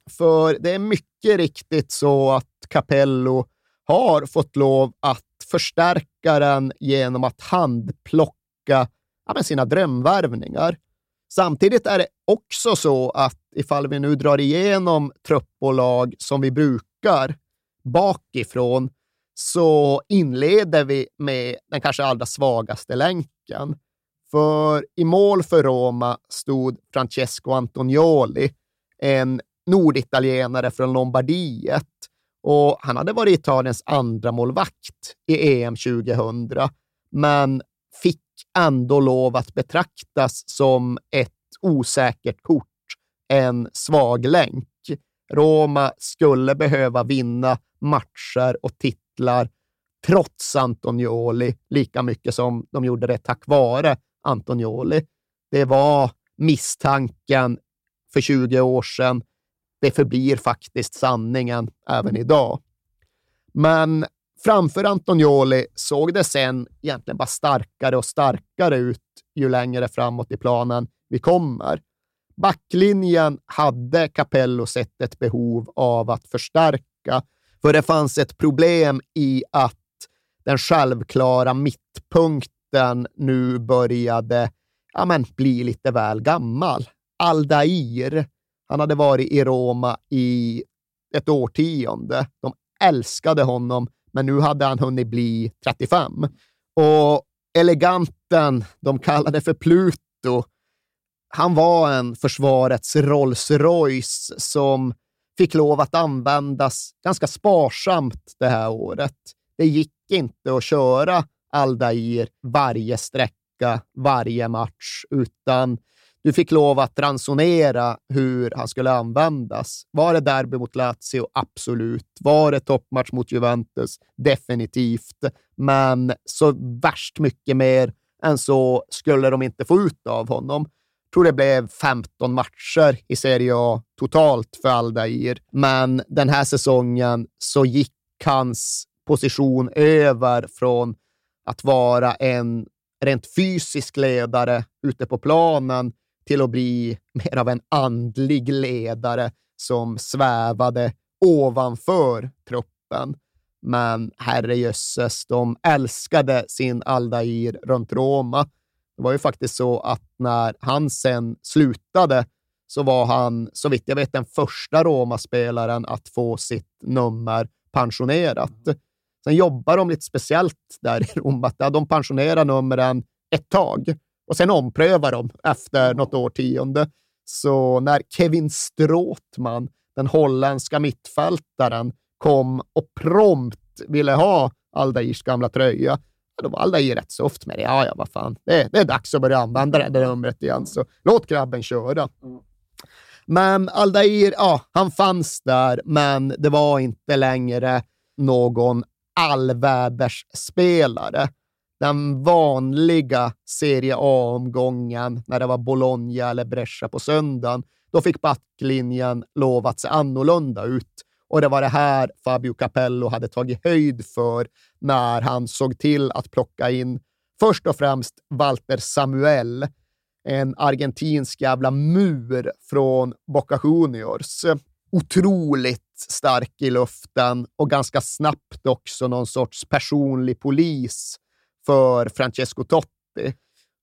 För det är mycket riktigt så att Capello har fått lov att förstärka den genom att handplocka ja, sina drömvärvningar. Samtidigt är det också så att ifall vi nu drar igenom truppbolag som vi brukar bakifrån, så inleder vi med den kanske allra svagaste länken. För i mål för Roma stod Francesco Antonioli, en norditalienare från Lombardiet. Och han hade varit Italiens andra målvakt i EM 2000, men fick ändå lov att betraktas som ett osäkert kort, en svag länk. Roma skulle behöva vinna matcher och titlar trots Antonioli, lika mycket som de gjorde det tack vare Antonioli. Det var misstanken för 20 år sedan. Det förblir faktiskt sanningen även idag. Men framför Antonioli såg det sen egentligen bara starkare och starkare ut ju längre framåt i planen vi kommer. Backlinjen hade Capello sett ett behov av att förstärka, för det fanns ett problem i att den självklara mittpunkten nu började ja, men, bli lite väl gammal. Aldair, han hade varit i Roma i ett årtionde. De älskade honom, men nu hade han hunnit bli 35. Och eleganten de kallade för Pluto, han var en försvarets Rolls Royce som fick lov att användas ganska sparsamt det här året. Det gick inte att köra Aldair varje sträcka, varje match, utan du fick lov att ransonera hur han skulle användas. Var det derby mot Lazio? Absolut. Var det toppmatch mot Juventus? Definitivt. Men så värst mycket mer än så skulle de inte få ut av honom. Jag tror det blev 15 matcher i Serie A totalt för Aldair, men den här säsongen så gick hans position över från att vara en rent fysisk ledare ute på planen till att bli mer av en andlig ledare som svävade ovanför truppen. Men herrejösses, de älskade sin Aldair runt Roma. Det var ju faktiskt så att när han sen slutade så var han, så vitt jag vet, den första Roma-spelaren att få sitt nummer pensionerat. Sen jobbar de lite speciellt där i Rom, att de pensionerar numren ett tag och sen omprövar de efter något årtionde. Så när Kevin Stråtman, den holländska mittfältaren, kom och prompt ville ha Aldairs gamla tröja, då var Aldair rätt soft med det. Ja, ja, vad fan. Det, det är dags att börja använda det där numret igen, så låt grabben köra. Men Aldair, ja, han fanns där, men det var inte längre någon allvädersspelare. Den vanliga Serie A-omgången, när det var Bologna eller Brescia på söndagen, då fick backlinjen lov att se annorlunda ut. Och det var det här Fabio Capello hade tagit höjd för när han såg till att plocka in först och främst Walter Samuel, en argentinsk jävla mur från Boca Juniors. Otroligt stark i luften och ganska snabbt också någon sorts personlig polis för Francesco Totti.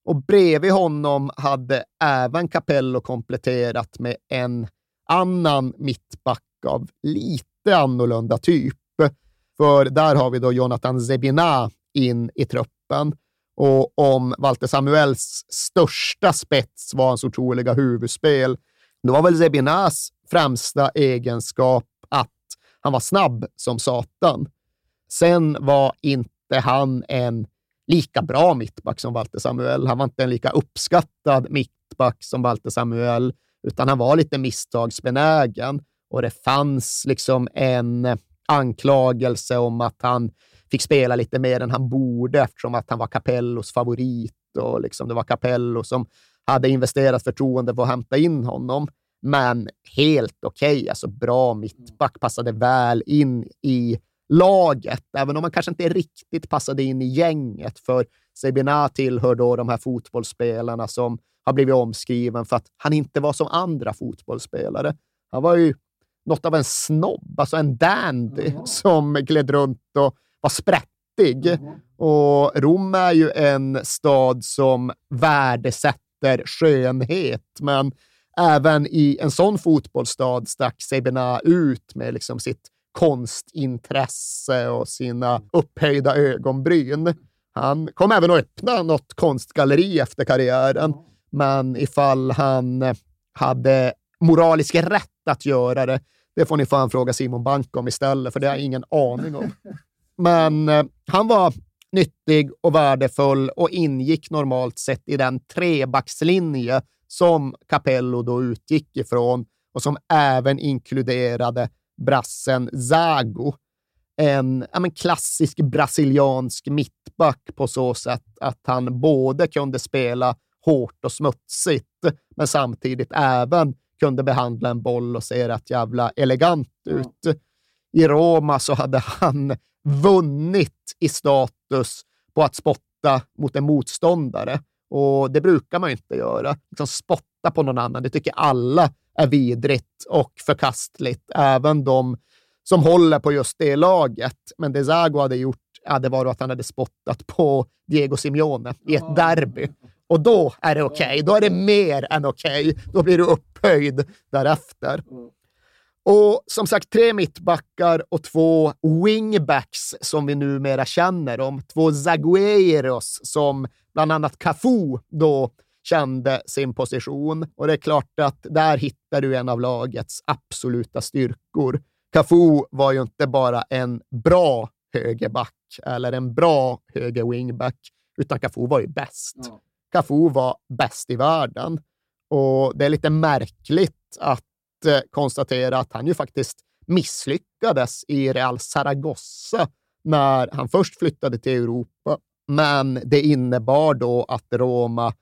Och bredvid honom hade även Capello kompletterat med en annan mittback av lite annorlunda typ. För där har vi då Jonathan Zebina in i truppen. Och om Walter Samuels största spets var hans otroliga huvudspel, då var väl Zebinas främsta egenskap att han var snabb som satan. Sen var inte han en lika bra mittback som Walter Samuel. Han var inte en lika uppskattad mittback som Walter Samuel, utan han var lite misstagsbenägen och det fanns liksom en anklagelse om att han fick spela lite mer än han borde eftersom att han var Capellos favorit och liksom det var Capello som hade investerat förtroende för att hämta in honom. Men helt okej, okay. alltså bra mittback, passade väl in i laget, även om man kanske inte riktigt passade in i gänget. För Sebina tillhör då de här fotbollsspelarna som har blivit omskriven för att han inte var som andra fotbollsspelare. Han var ju något av en snobb, alltså en dandy, mm. som gled runt och var sprättig nyttig. Och Rom är ju en stad som värdesätter skönhet, men även i en sån fotbollsstad stack sig Bena ut med liksom sitt konstintresse och sina upphöjda ögonbryn. Han kom även att öppna något konstgalleri efter karriären, men ifall han hade moralisk rätt att göra det, det får ni fan fråga Simon Bank om istället, för det har jag ingen aning om. Men eh, han var nyttig och värdefull och ingick normalt sett i den trebackslinje som Capello då utgick ifrån och som även inkluderade brassen Zago. En ja, men klassisk brasiliansk mittback på så sätt att han både kunde spela hårt och smutsigt, men samtidigt även kunde behandla en boll och se rätt jävla elegant ut. I Roma så hade han vunnit i status på att spotta mot en motståndare. Och det brukar man ju inte göra. Liksom spotta på någon annan, det tycker alla är vidrigt och förkastligt. Även de som håller på just det laget. Men det Zago hade gjort hade varit att han hade spottat på Diego Simeone i ett derby. Och då är det okej. Okay. Då är det mer än okej. Okay. Då blir du upphöjd därefter. Och som sagt, tre mittbackar och två wingbacks som vi numera känner om. Två Zagueiros som bland annat Cafu då kände sin position. Och det är klart att där hittar du en av lagets absoluta styrkor. Cafu var ju inte bara en bra högerback eller en bra höger wingback, utan Cafu var ju bäst. Ja. Cafu var bäst i världen. Och det är lite märkligt att Eh, konstatera att han ju faktiskt misslyckades i Real Zaragoza när han först flyttade till Europa. Men det innebar då att Roma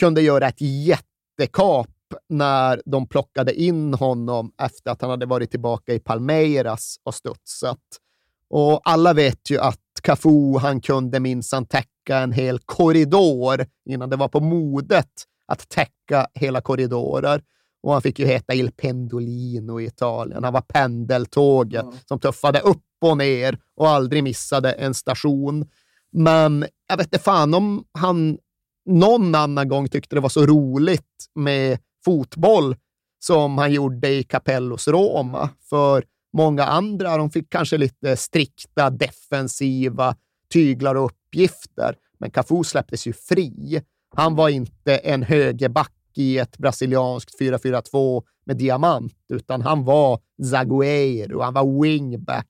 kunde göra ett jättekap när de plockade in honom efter att han hade varit tillbaka i Palmeiras och studsat. Och alla vet ju att Cafu, han kunde minsann täcka en hel korridor innan det var på modet att täcka hela korridorer. Och han fick ju heta Il Pendolino i Italien. Han var pendeltåget mm. som tuffade upp och ner och aldrig missade en station. Men jag vet inte fan om han någon annan gång tyckte det var så roligt med fotboll som han gjorde i Capellos Roma. För många andra, de fick kanske lite strikta defensiva tyglar och uppgifter. Men Cafu släpptes ju fri. Han var inte en högerback i ett brasilianskt 4-4-2 med diamant, utan han var Zagueiro, han var wingback,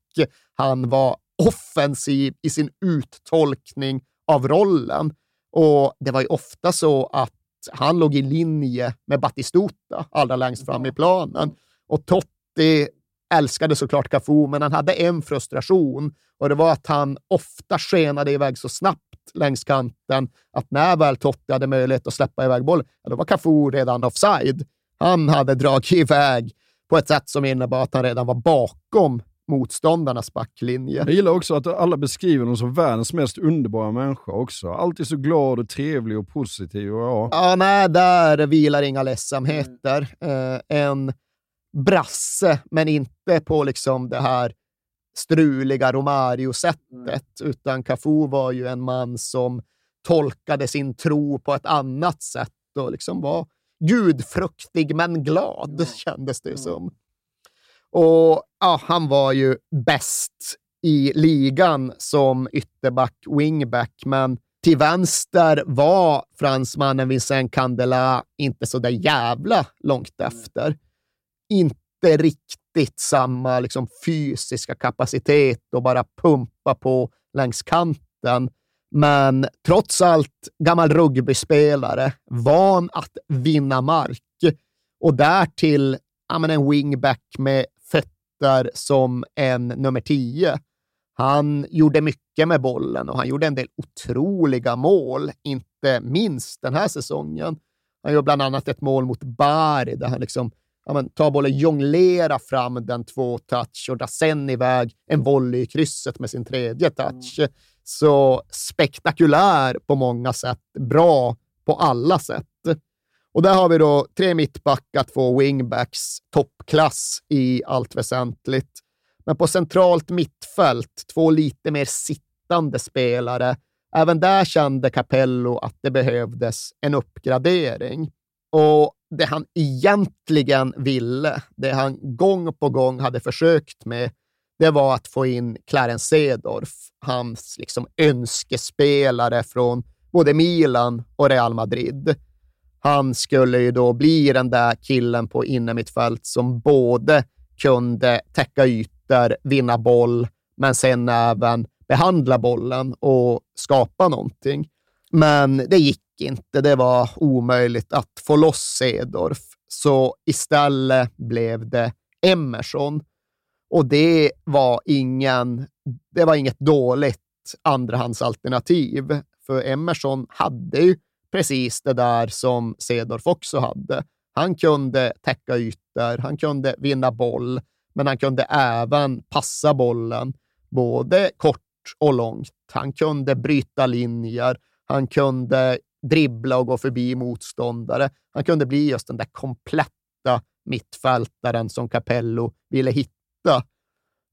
han var offensiv i sin uttolkning av rollen. Och det var ju ofta så att han låg i linje med Batistuta allra längst fram i planen. Och Totti älskade såklart Cafu, men han hade en frustration och det var att han ofta skenade iväg så snabbt längs kanten att när väl Totti hade möjlighet att släppa iväg bollen, ja, då var Cafu redan offside. Han hade dragit iväg på ett sätt som innebar att han redan var bakom motståndarnas backlinje. Jag gillar också att alla beskriver honom som världens mest underbara människa också. Alltid så glad och trevlig och positiv. Och ja. ja, nej, där vilar inga ledsamheter. Eh, en brasse, men inte på liksom det här struliga Romario-sättet, mm. utan Cafu var ju en man som tolkade sin tro på ett annat sätt och liksom var gudfruktig men glad, mm. kändes det som. Och ja, han var ju bäst i ligan som ytterback, wingback, men till vänster var fransmannen Vincent Candela inte så där jävla långt efter. Inte riktigt samma liksom, fysiska kapacitet och bara pumpa på längs kanten. Men trots allt gammal rugbyspelare, van att vinna mark och därtill ja, en wingback med fötter som en nummer tio. Han gjorde mycket med bollen och han gjorde en del otroliga mål, inte minst den här säsongen. Han gör bland annat ett mål mot Bari där han liksom ja, men, tar bollen, jonglerar fram den två touch och drar sen iväg en volley i krysset med sin tredje touch. Mm. Så spektakulär på många sätt, bra på alla sätt. Och där har vi då tre mittbackar, två wingbacks, toppklass i allt väsentligt. Men på centralt mittfält, två lite mer sittande spelare. Även där kände Capello att det behövdes en uppgradering. Och det han egentligen ville, det han gång på gång hade försökt med, det var att få in Clarence Seedorf, hans liksom önskespelare från både Milan och Real Madrid. Han skulle ju då bli den där killen på innermittfält som både kunde täcka ytor, vinna boll, men sen även behandla bollen och skapa någonting. Men det gick inte. Det var omöjligt att få loss Sedorf. Så istället blev det Emerson. Och det var, ingen, det var inget dåligt andrahandsalternativ. För Emerson hade ju precis det där som Sedorf också hade. Han kunde täcka ytor, han kunde vinna boll, men han kunde även passa bollen, både kort och långt. Han kunde bryta linjer, han kunde dribbla och gå förbi motståndare. Han kunde bli just den där kompletta mittfältaren som Capello ville hitta.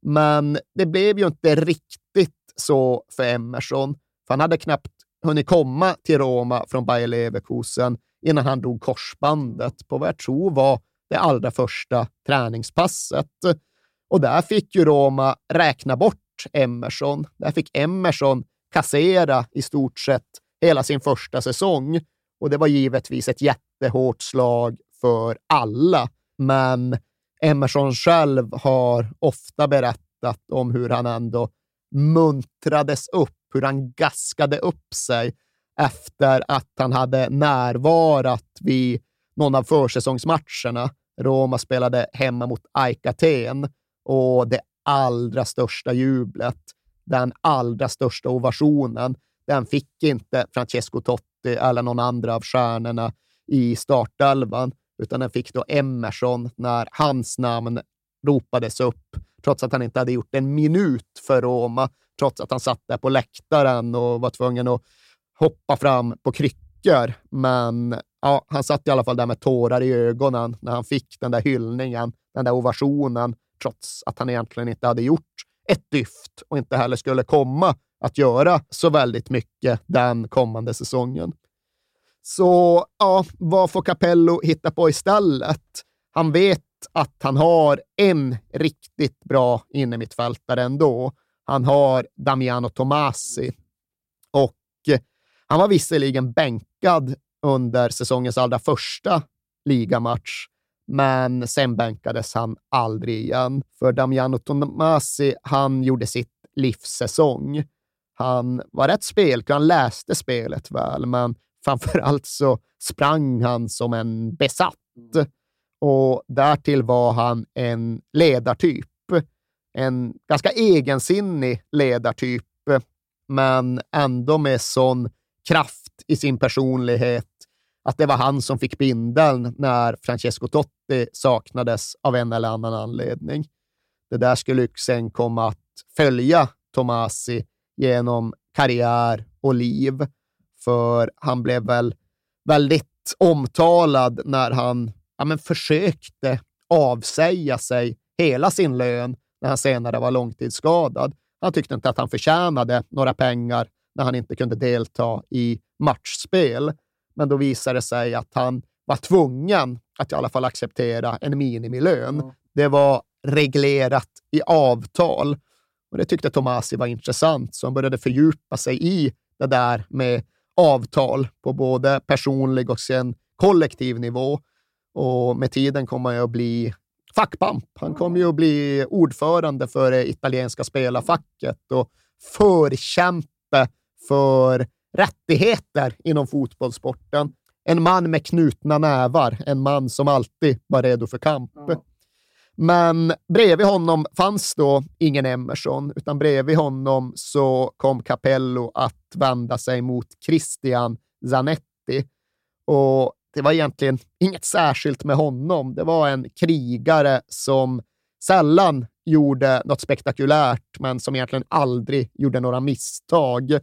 Men det blev ju inte riktigt så för Emerson, för han hade knappt hunnit komma till Roma från Bayer Leverkusen innan han drog korsbandet på vad jag tror var det allra första träningspasset. Och där fick ju Roma räkna bort Emerson. Där fick Emerson kassera i stort sett hela sin första säsong. Och det var givetvis ett jättehårt slag för alla. Men Emerson själv har ofta berättat om hur han ändå muntrades upp, hur han gaskade upp sig efter att han hade närvarat vid någon av försäsongsmatcherna. Roma spelade hemma mot AIK Aten och det allra största jublet, den allra största ovationen, den fick inte Francesco Totti eller någon andra av stjärnorna i startelvan, utan den fick då Emerson när hans namn ropades upp, trots att han inte hade gjort en minut för Roma, trots att han satt där på läktaren och var tvungen att hoppa fram på kryckor. Men ja, han satt i alla fall där med tårar i ögonen när han fick den där hyllningen, den där ovationen, trots att han egentligen inte hade gjort ett dyft och inte heller skulle komma att göra så väldigt mycket den kommande säsongen. Så ja, vad får Capello hitta på istället? Han vet att han har en riktigt bra innermittfältare ändå. Han har Damiano Tomasi och eh, han var visserligen bänkad under säsongens allra första ligamatch, men sen bänkades han aldrig igen. För Damiano Tomasi, han gjorde sitt livssäsong. Han var rätt spelklar, han läste spelet väl, men framför allt så sprang han som en besatt. Och därtill var han en ledartyp. En ganska egensinnig ledartyp, men ändå med sån kraft i sin personlighet att det var han som fick bindeln när Francesco Totti saknades av en eller annan anledning. Det där skulle sen komma att följa Tomasi genom karriär och liv, för han blev väl väldigt omtalad när han ja, men försökte avsäga sig hela sin lön när han senare var långtidsskadad. Han tyckte inte att han förtjänade några pengar när han inte kunde delta i matchspel. Men då visade det sig att han var tvungen att i alla fall acceptera en minimilön. Mm. Det var reglerat i avtal och det tyckte Tomasi var intressant, så han började fördjupa sig i det där med avtal på både personlig och sen kollektiv nivå. Och med tiden kom han att bli fackpamp. Han kom ju att bli ordförande för det italienska spelarfacket och förkämpe för rättigheter inom fotbollssporten. En man med knutna nävar, en man som alltid var redo för kamp. Ja. Men bredvid honom fanns då ingen Emerson, utan bredvid honom så kom Capello att vända sig mot Christian Zanetti. Och det var egentligen inget särskilt med honom. Det var en krigare som sällan gjorde något spektakulärt, men som egentligen aldrig gjorde några misstag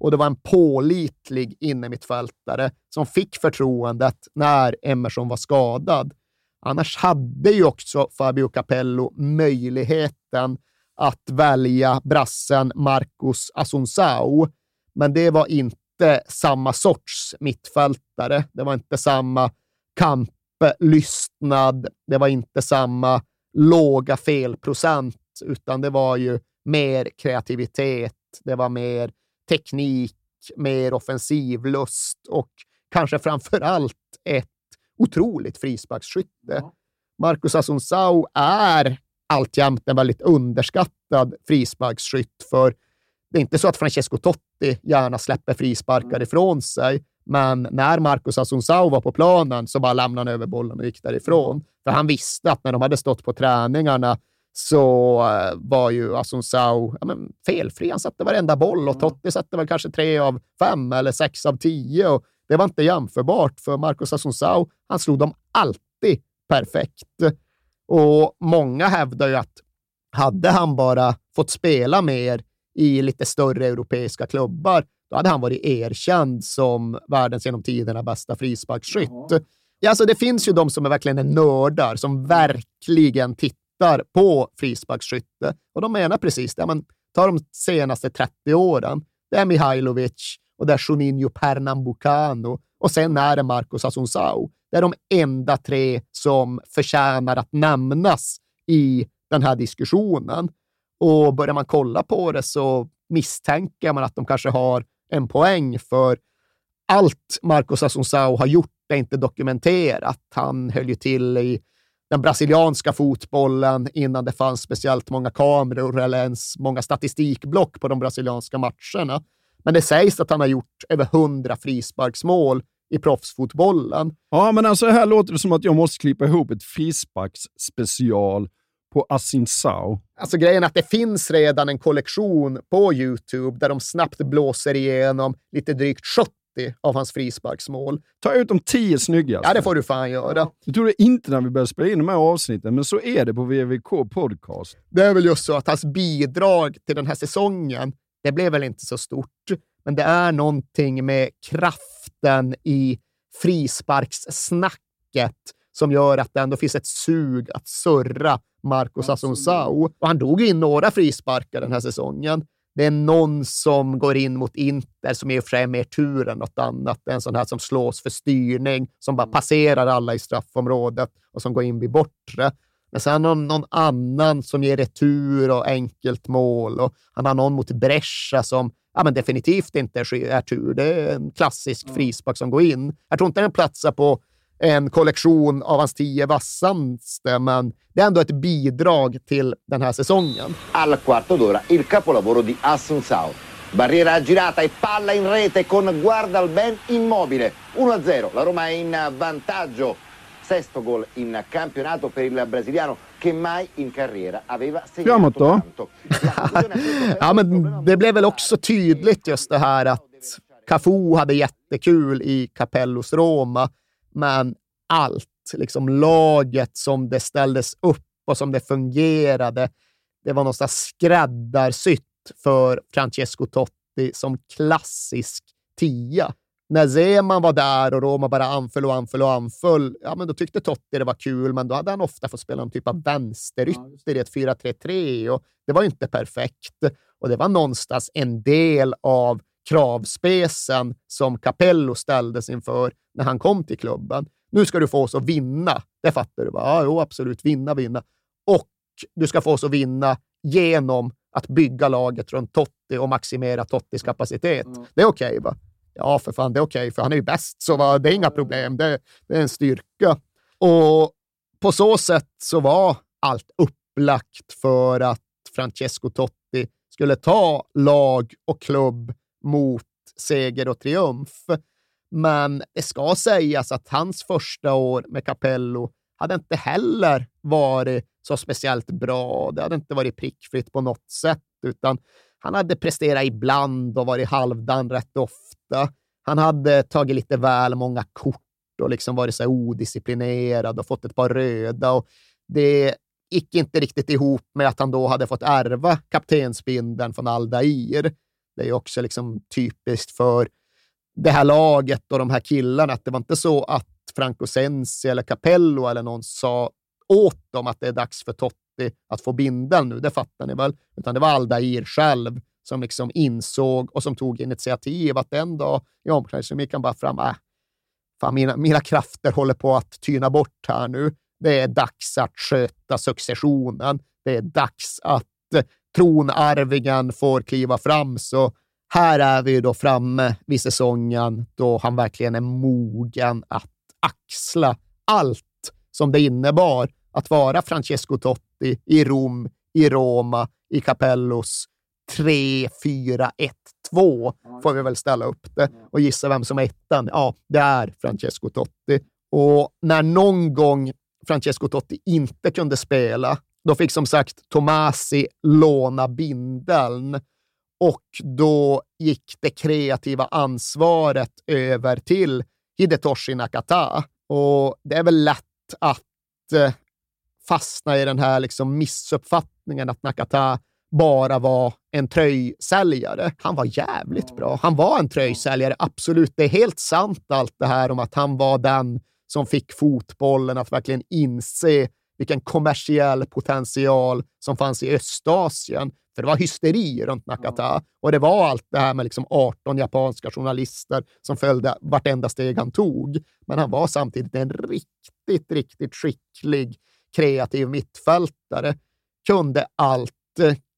och det var en pålitlig innermittfältare som fick förtroendet när Emerson var skadad. Annars hade ju också Fabio Capello möjligheten att välja brassen Marcus Asunsao, men det var inte samma sorts mittfältare. Det var inte samma kamplystnad. Det var inte samma låga felprocent, utan det var ju mer kreativitet. Det var mer teknik, mer offensivlust och kanske framför allt ett otroligt frisparksskytte. Ja. Marcus Asunsao är alltjämt en väldigt underskattad frisparksskytt, för det är inte så att Francesco Totti gärna släpper frisparkar ifrån sig, men när Marcus Asunsao var på planen så bara lämnade han över bollen och gick därifrån. För han visste att när de hade stått på träningarna så uh, var ju Asunsao ja, men, felfri. Han satte varenda boll och Totti satte väl kanske tre av fem eller sex av tio. Och det var inte jämförbart, för Marcus Asunsao, han slog dem alltid perfekt. Och många hävdar ju att hade han bara fått spela mer i lite större europeiska klubbar, då hade han varit erkänd som världens genom tiderna bästa frisparksskytt. Ja, alltså det finns ju de som är verkligen är nördar, som verkligen tittar på frisparksskytte. Och de menar precis det. Men ta de senaste 30 åren. Det är Mihailovic och det är Juninho Pernambucano och sen är det Marcos Asunsao. Det är de enda tre som förtjänar att nämnas i den här diskussionen. Och börjar man kolla på det så misstänker man att de kanske har en poäng, för allt Marcos Asunsao har gjort är inte dokumenterat. Han höll ju till i den brasilianska fotbollen innan det fanns speciellt många kameror eller ens många statistikblock på de brasilianska matcherna. Men det sägs att han har gjort över hundra frisparksmål i proffsfotbollen. Ja, men alltså här låter det som att jag måste klippa ihop ett frisparksspecial på Asinsao. Alltså grejen är att det finns redan en kollektion på YouTube där de snabbt blåser igenom lite drygt 70 av hans frisparksmål. Ta ut de tio snyggaste. Ja, det får du fan göra. Jag trodde inte när vi började spela in de här avsnitten, men så är det på VVK Podcast. Det är väl just så att hans bidrag till den här säsongen, det blev väl inte så stort, men det är någonting med kraften i frisparkssnacket som gör att det ändå finns ett sug att surra Marcos Asunsao. Och han drog in några frisparkar den här säsongen. Det är någon som går in mot Inter som i och för sig är mer tur än något annat. Det är en sån här som slås för styrning, som bara passerar alla i straffområdet och som går in vid bortre. Men sen har någon annan som ger retur och enkelt mål och han har någon mot Brescia som ja, men definitivt inte är tur. Det är en klassisk frispark som går in. Jag tror inte den platsar på en kollektion av hans tio vassaste, men det är ändå ett bidrag till den här säsongen. Al quarto d'ora il capolavoro di Assunzao. Barriera girata e palla in rete con Guardalben immobile. 1-0, la Roma è in vantaggio. Sesto gol in campionato per il brasiliano che mai in carriera aveva segnato tanto. ja, men det blev väl också tydligt just det här att Cafu hade jättekul i Capellos Roma men allt, liksom laget som det ställdes upp och som det fungerade, det var någonstans skräddarsytt för Francesco Totti som klassisk tia. När Zeman var där och Roma bara anföll och anföll och anföll, ja, men då tyckte Totti det var kul, men då hade han ofta fått spela en typ av vänsterytter i ett 4-3-3 och det var inte perfekt. Och det var någonstans en del av kravspecen som Capello ställdes inför när han kom till klubben. Nu ska du få oss att vinna. Det fattar du? Ja, jo, absolut. Vinna, vinna. Och du ska få oss att vinna genom att bygga laget runt Totti och maximera Tottis kapacitet. Mm. Det är okej, okay, va? Ja, för fan, det är okej, okay, för han är ju bäst, så va? det är inga problem. Det, det är en styrka. Och på så sätt så var allt upplagt för att Francesco Totti skulle ta lag och klubb mot seger och triumf. Men det ska sägas att hans första år med Capello hade inte heller varit så speciellt bra. Det hade inte varit prickfritt på något sätt, utan han hade presterat ibland och varit halvdan rätt ofta. Han hade tagit lite väl många kort och liksom varit så odisciplinerad och fått ett par röda. Och det gick inte riktigt ihop med att han då hade fått ärva kaptensbindeln från Aldair. Det är också liksom typiskt för det här laget och de här killarna, att det var inte så att Franco Sensi eller Capello eller någon sa åt dem att det är dags för Totti att få bindeln nu, det fattar ni väl? Utan det var Aldair själv som liksom insåg och som tog initiativ att en dag i omklädningsrummet gick han bara fram, äh, fan, mina, mina krafter håller på att tyna bort här nu. Det är dags att sköta successionen. Det är dags att tronarvingen får kliva fram. Så här är vi då framme vid säsongen då han verkligen är mogen att axla allt som det innebar att vara Francesco Totti i Rom, i Roma, i Capellos 3, 4, 1, 2 får vi väl ställa upp det och gissa vem som är ettan. Ja, det är Francesco Totti. Och när någon gång Francesco Totti inte kunde spela, då fick som sagt Tomasi låna bindeln och då gick det kreativa ansvaret över till Hidetoshi Nakata. Och det är väl lätt att eh, fastna i den här liksom missuppfattningen att Nakata bara var en tröjsäljare. Han var jävligt bra. Han var en tröjsäljare, absolut. Det är helt sant allt det här om att han var den som fick fotbollen att verkligen inse vilken kommersiell potential som fanns i Östasien. För det var hysteri runt Nakata och det var allt det här med liksom 18 japanska journalister som följde vartenda steg han tog. Men han var samtidigt en riktigt, riktigt skicklig kreativ mittfältare. Kunde allt,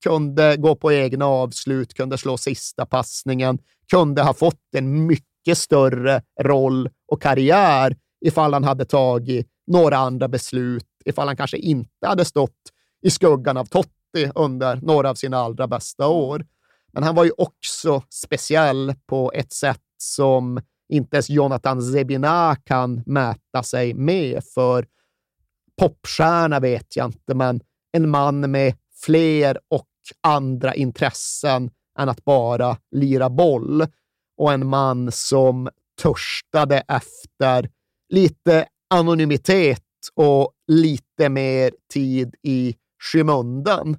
kunde gå på egna avslut, kunde slå sista passningen, kunde ha fått en mycket större roll och karriär ifall han hade tagit några andra beslut, ifall han kanske inte hade stått i skuggan av Totti under några av sina allra bästa år. Men han var ju också speciell på ett sätt som inte ens Jonathan Zebina kan mäta sig med, för popstjärna vet jag inte, men en man med fler och andra intressen än att bara lira boll och en man som törstade efter lite anonymitet och lite mer tid i skymundan.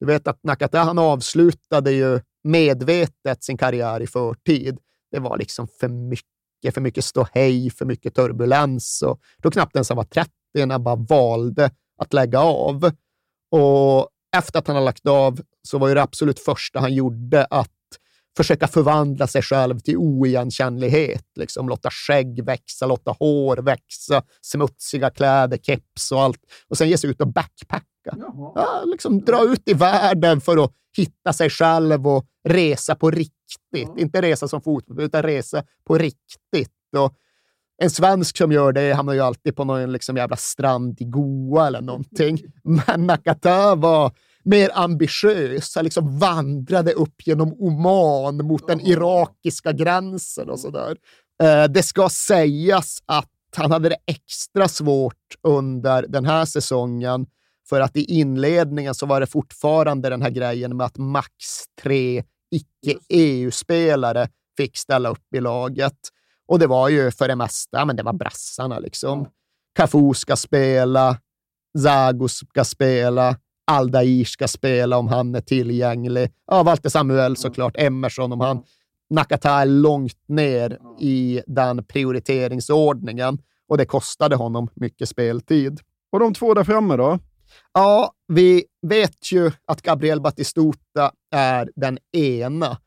Du vet att Nakata han avslutade ju medvetet sin karriär i förtid. Det var liksom för mycket, för mycket ståhej, för mycket turbulens och då knappt ens han var 30 när han bara valde att lägga av. Och efter att han har lagt av så var ju det absolut första han gjorde att försöka förvandla sig själv till oigenkännlighet. Liksom, låta skägg växa, låta hår växa, smutsiga kläder, keps och allt. Och sen ge sig ut och backpacka. Ja, liksom, dra ut i världen för att hitta sig själv och resa på riktigt. Inte resa som fotboll, utan resa på riktigt. Och en svensk som gör det hamnar ju alltid på någon liksom jävla strand i Goa eller någonting. Men Nakata var mer ambitiös. Han liksom vandrade upp genom Oman mot den irakiska gränsen och sådär. Eh, det ska sägas att han hade det extra svårt under den här säsongen för att i inledningen så var det fortfarande den här grejen med att max tre icke-EU-spelare fick ställa upp i laget. Och det var ju för det mesta, men det var brassarna liksom. Cafu ska spela, Zago ska spela, Aldair ska spela om han är tillgänglig. Ja, Walter Samuel såklart, Emerson om han... Nakata är långt ner i den prioriteringsordningen och det kostade honom mycket speltid. Och de två där framme då? Ja, vi vet ju att Gabriel Batistuta är den ena,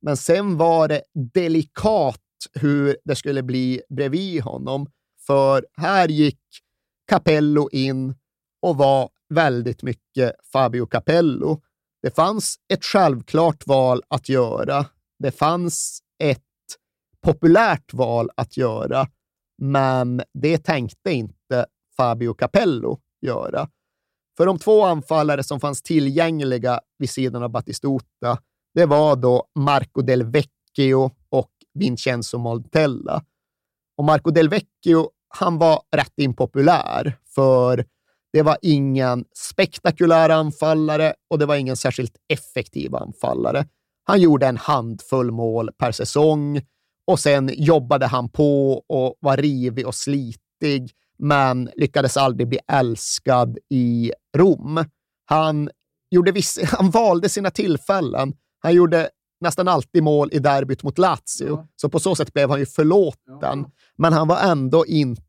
men sen var det delikat hur det skulle bli bredvid honom. För här gick Capello in och var väldigt mycket Fabio Capello. Det fanns ett självklart val att göra. Det fanns ett populärt val att göra, men det tänkte inte Fabio Capello göra. För de två anfallare som fanns tillgängliga vid sidan av Battistuta, det var då Marco Del Vecchio och Vincenzo Montella. Och Marco Del Vecchio, han var rätt impopulär, för det var ingen spektakulär anfallare och det var ingen särskilt effektiv anfallare. Han gjorde en handfull mål per säsong och sen jobbade han på och var rivig och slitig, men lyckades aldrig bli älskad i Rom. Han, gjorde viss, han valde sina tillfällen. Han gjorde nästan alltid mål i derbyt mot Lazio, ja. så på så sätt blev han ju förlåten. Ja. Men han var ändå inte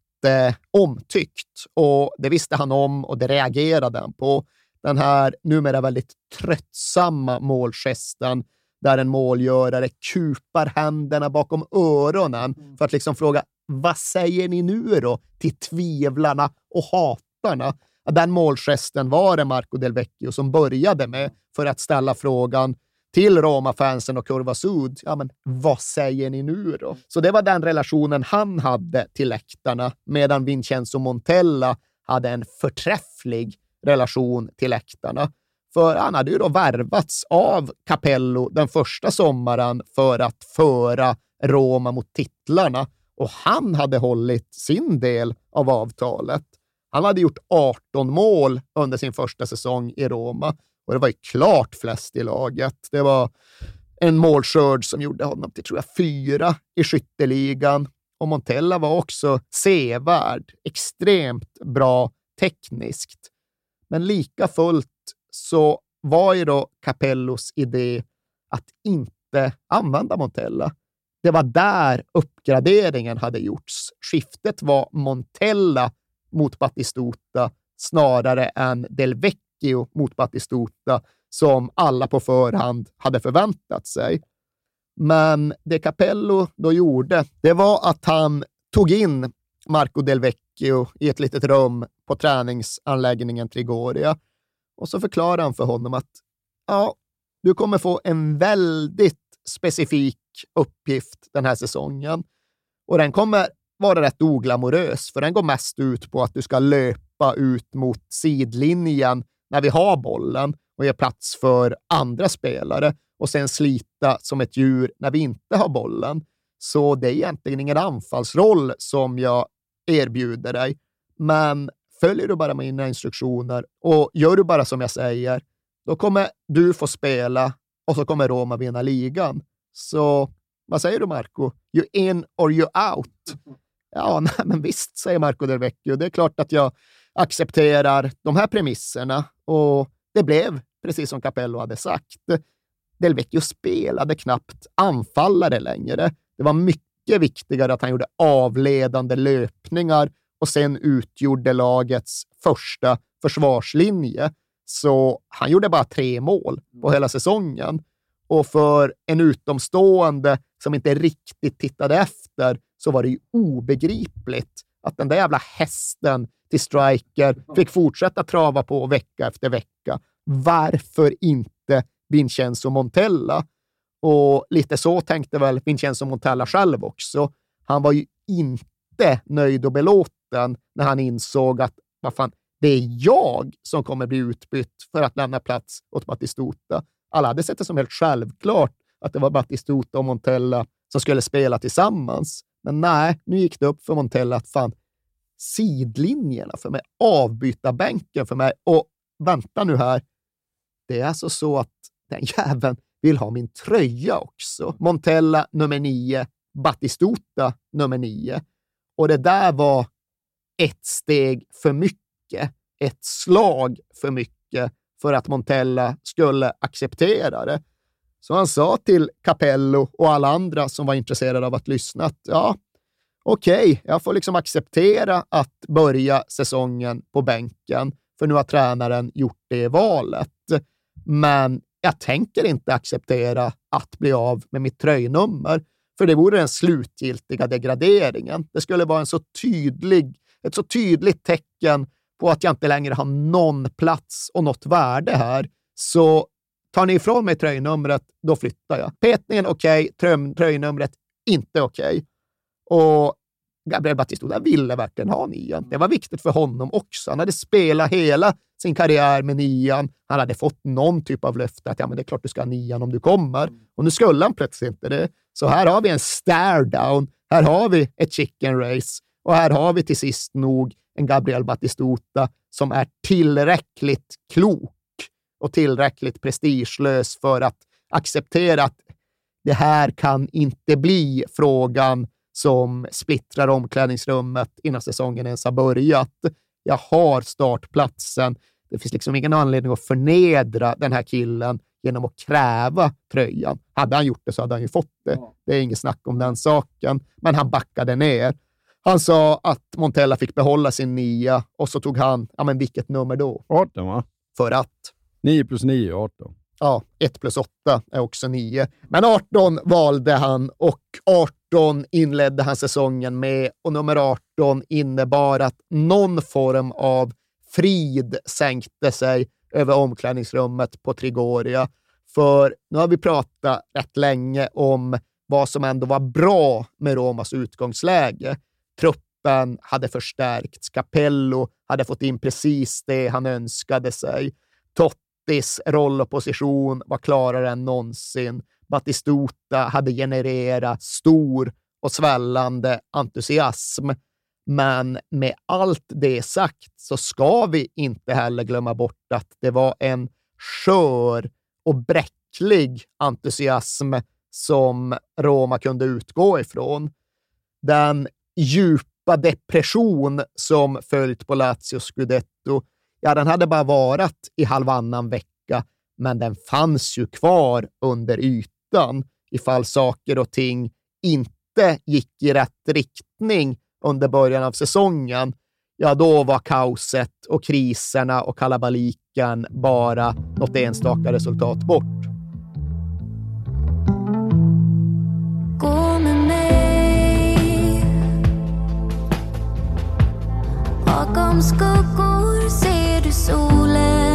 omtyckt och det visste han om och det reagerade han på. den här numera väldigt tröttsamma målgesten där en målgörare kupar händerna bakom öronen för att liksom fråga vad säger ni nu då till tvivlarna och hatarna? Den målgesten var det Marco Del Vecchio som började med för att ställa frågan till Roma-fansen och Curva Sud. Ja, men vad säger ni nu då? Så det var den relationen han hade till läktarna, medan Vincenzo Montella hade en förträfflig relation till läktarna. För han hade ju då värvats av Capello den första sommaren för att föra Roma mot titlarna och han hade hållit sin del av avtalet. Han hade gjort 18 mål under sin första säsong i Roma och det var ju klart flest i laget. Det var en målskörd som gjorde honom till, tror jag, fyra i skytteligan. Och Montella var också sevärd, extremt bra tekniskt. Men lika fullt så var ju då Capellos idé att inte använda Montella. Det var där uppgraderingen hade gjorts. Skiftet var Montella mot Battistuta snarare än Del Vecchio mot Battistuta som alla på förhand hade förväntat sig. Men det Capello då gjorde, det var att han tog in Marco Del Vecchio i ett litet rum på träningsanläggningen Trigoria och så förklarade han för honom att ja, du kommer få en väldigt specifik uppgift den här säsongen. Och den kommer vara rätt oglamorös, för den går mest ut på att du ska löpa ut mot sidlinjen när vi har bollen och ge plats för andra spelare och sen slita som ett djur när vi inte har bollen. Så det är egentligen ingen anfallsroll som jag erbjuder dig. Men följer du bara mina instruktioner och gör du bara som jag säger, då kommer du få spela och så kommer Roma vinna ligan. Så vad säger du, Marco? You in or you out? Ja, nej, men visst, säger Marco Del Vecchio. Det är klart att jag accepterar de här premisserna och det blev precis som Capello hade sagt. Del Vecchio spelade knappt anfallare längre. Det var mycket viktigare att han gjorde avledande löpningar och sen utgjorde lagets första försvarslinje. Så han gjorde bara tre mål på hela säsongen. Och för en utomstående som inte riktigt tittade efter så var det ju obegripligt att den där jävla hästen till striker fick fortsätta trava på vecka efter vecka. Varför inte Vincenzo Montella? Och lite så tänkte väl Vincenzo Montella själv också. Han var ju inte nöjd och belåten när han insåg att vad fan, det är jag som kommer bli utbytt för att lämna plats åt Battistuta. Alla hade sett det som helt självklart att det var Battistuta och Montella som skulle spela tillsammans. Men nej, nu gick det upp för Montella att fan, sidlinjerna för mig, avbytarbänken för mig och vänta nu här. Det är alltså så att den jäveln vill ha min tröja också. Montella nummer nio, Battistuta nummer nio. Och det där var ett steg för mycket, ett slag för mycket för att Montella skulle acceptera det. Så han sa till Capello och alla andra som var intresserade av att lyssna att ja, okej, okay, jag får liksom acceptera att börja säsongen på bänken, för nu har tränaren gjort det valet. Men jag tänker inte acceptera att bli av med mitt tröjnummer, för det vore den slutgiltiga degraderingen. Det skulle vara en så tydlig, ett så tydligt tecken på att jag inte längre har någon plats och något värde här. Så tar ni ifrån mig tröjnumret, då flyttar jag. Petningen okej, okay, tröjnumret inte okej. Okay. Och Gabriel Batistuta ville verkligen ha nian. Det var viktigt för honom också. Han hade spelat hela sin karriär med nian. Han hade fått någon typ av löfte att ja, men det är klart du ska ha nian om du kommer. Och nu skulle han plötsligt inte det. Så här har vi en stare down. Här har vi ett chicken race. Och här har vi till sist nog en Gabriel Batistuta som är tillräckligt klok och tillräckligt prestigelös för att acceptera att det här kan inte bli frågan som splittrar omklädningsrummet innan säsongen ens har börjat. Jag har startplatsen. Det finns liksom ingen anledning att förnedra den här killen genom att kräva tröjan. Hade han gjort det så hade han ju fått det. Det är inget snack om den saken. Men han backade ner. Han sa att Montella fick behålla sin nia och så tog han, ja men vilket nummer då? 18 va? för att. 9 plus 9 är 18. Ja, 1 plus 8 är också 9. Men 18 valde han och 18 inledde han säsongen med och nummer 18 innebar att någon form av frid sänkte sig över omklädningsrummet på Trigoria. För nu har vi pratat rätt länge om vad som ändå var bra med Romas utgångsläge. Truppen hade förstärkts. Capello hade fått in precis det han önskade sig. Tottis roll och position var klarare än någonsin. Batistuta hade genererat stor och svällande entusiasm. Men med allt det sagt så ska vi inte heller glömma bort att det var en skör och bräcklig entusiasm som Roma kunde utgå ifrån. Den djupa depression som följt på Lazios scudetto, ja, den hade bara varat i halvannan vecka, men den fanns ju kvar under ytan ifall saker och ting inte gick i rätt riktning under början av säsongen. Ja, då var kaoset och kriserna och kalabaliken bara något enstaka resultat bort. Gå med mig Bakom skuggor ser du solen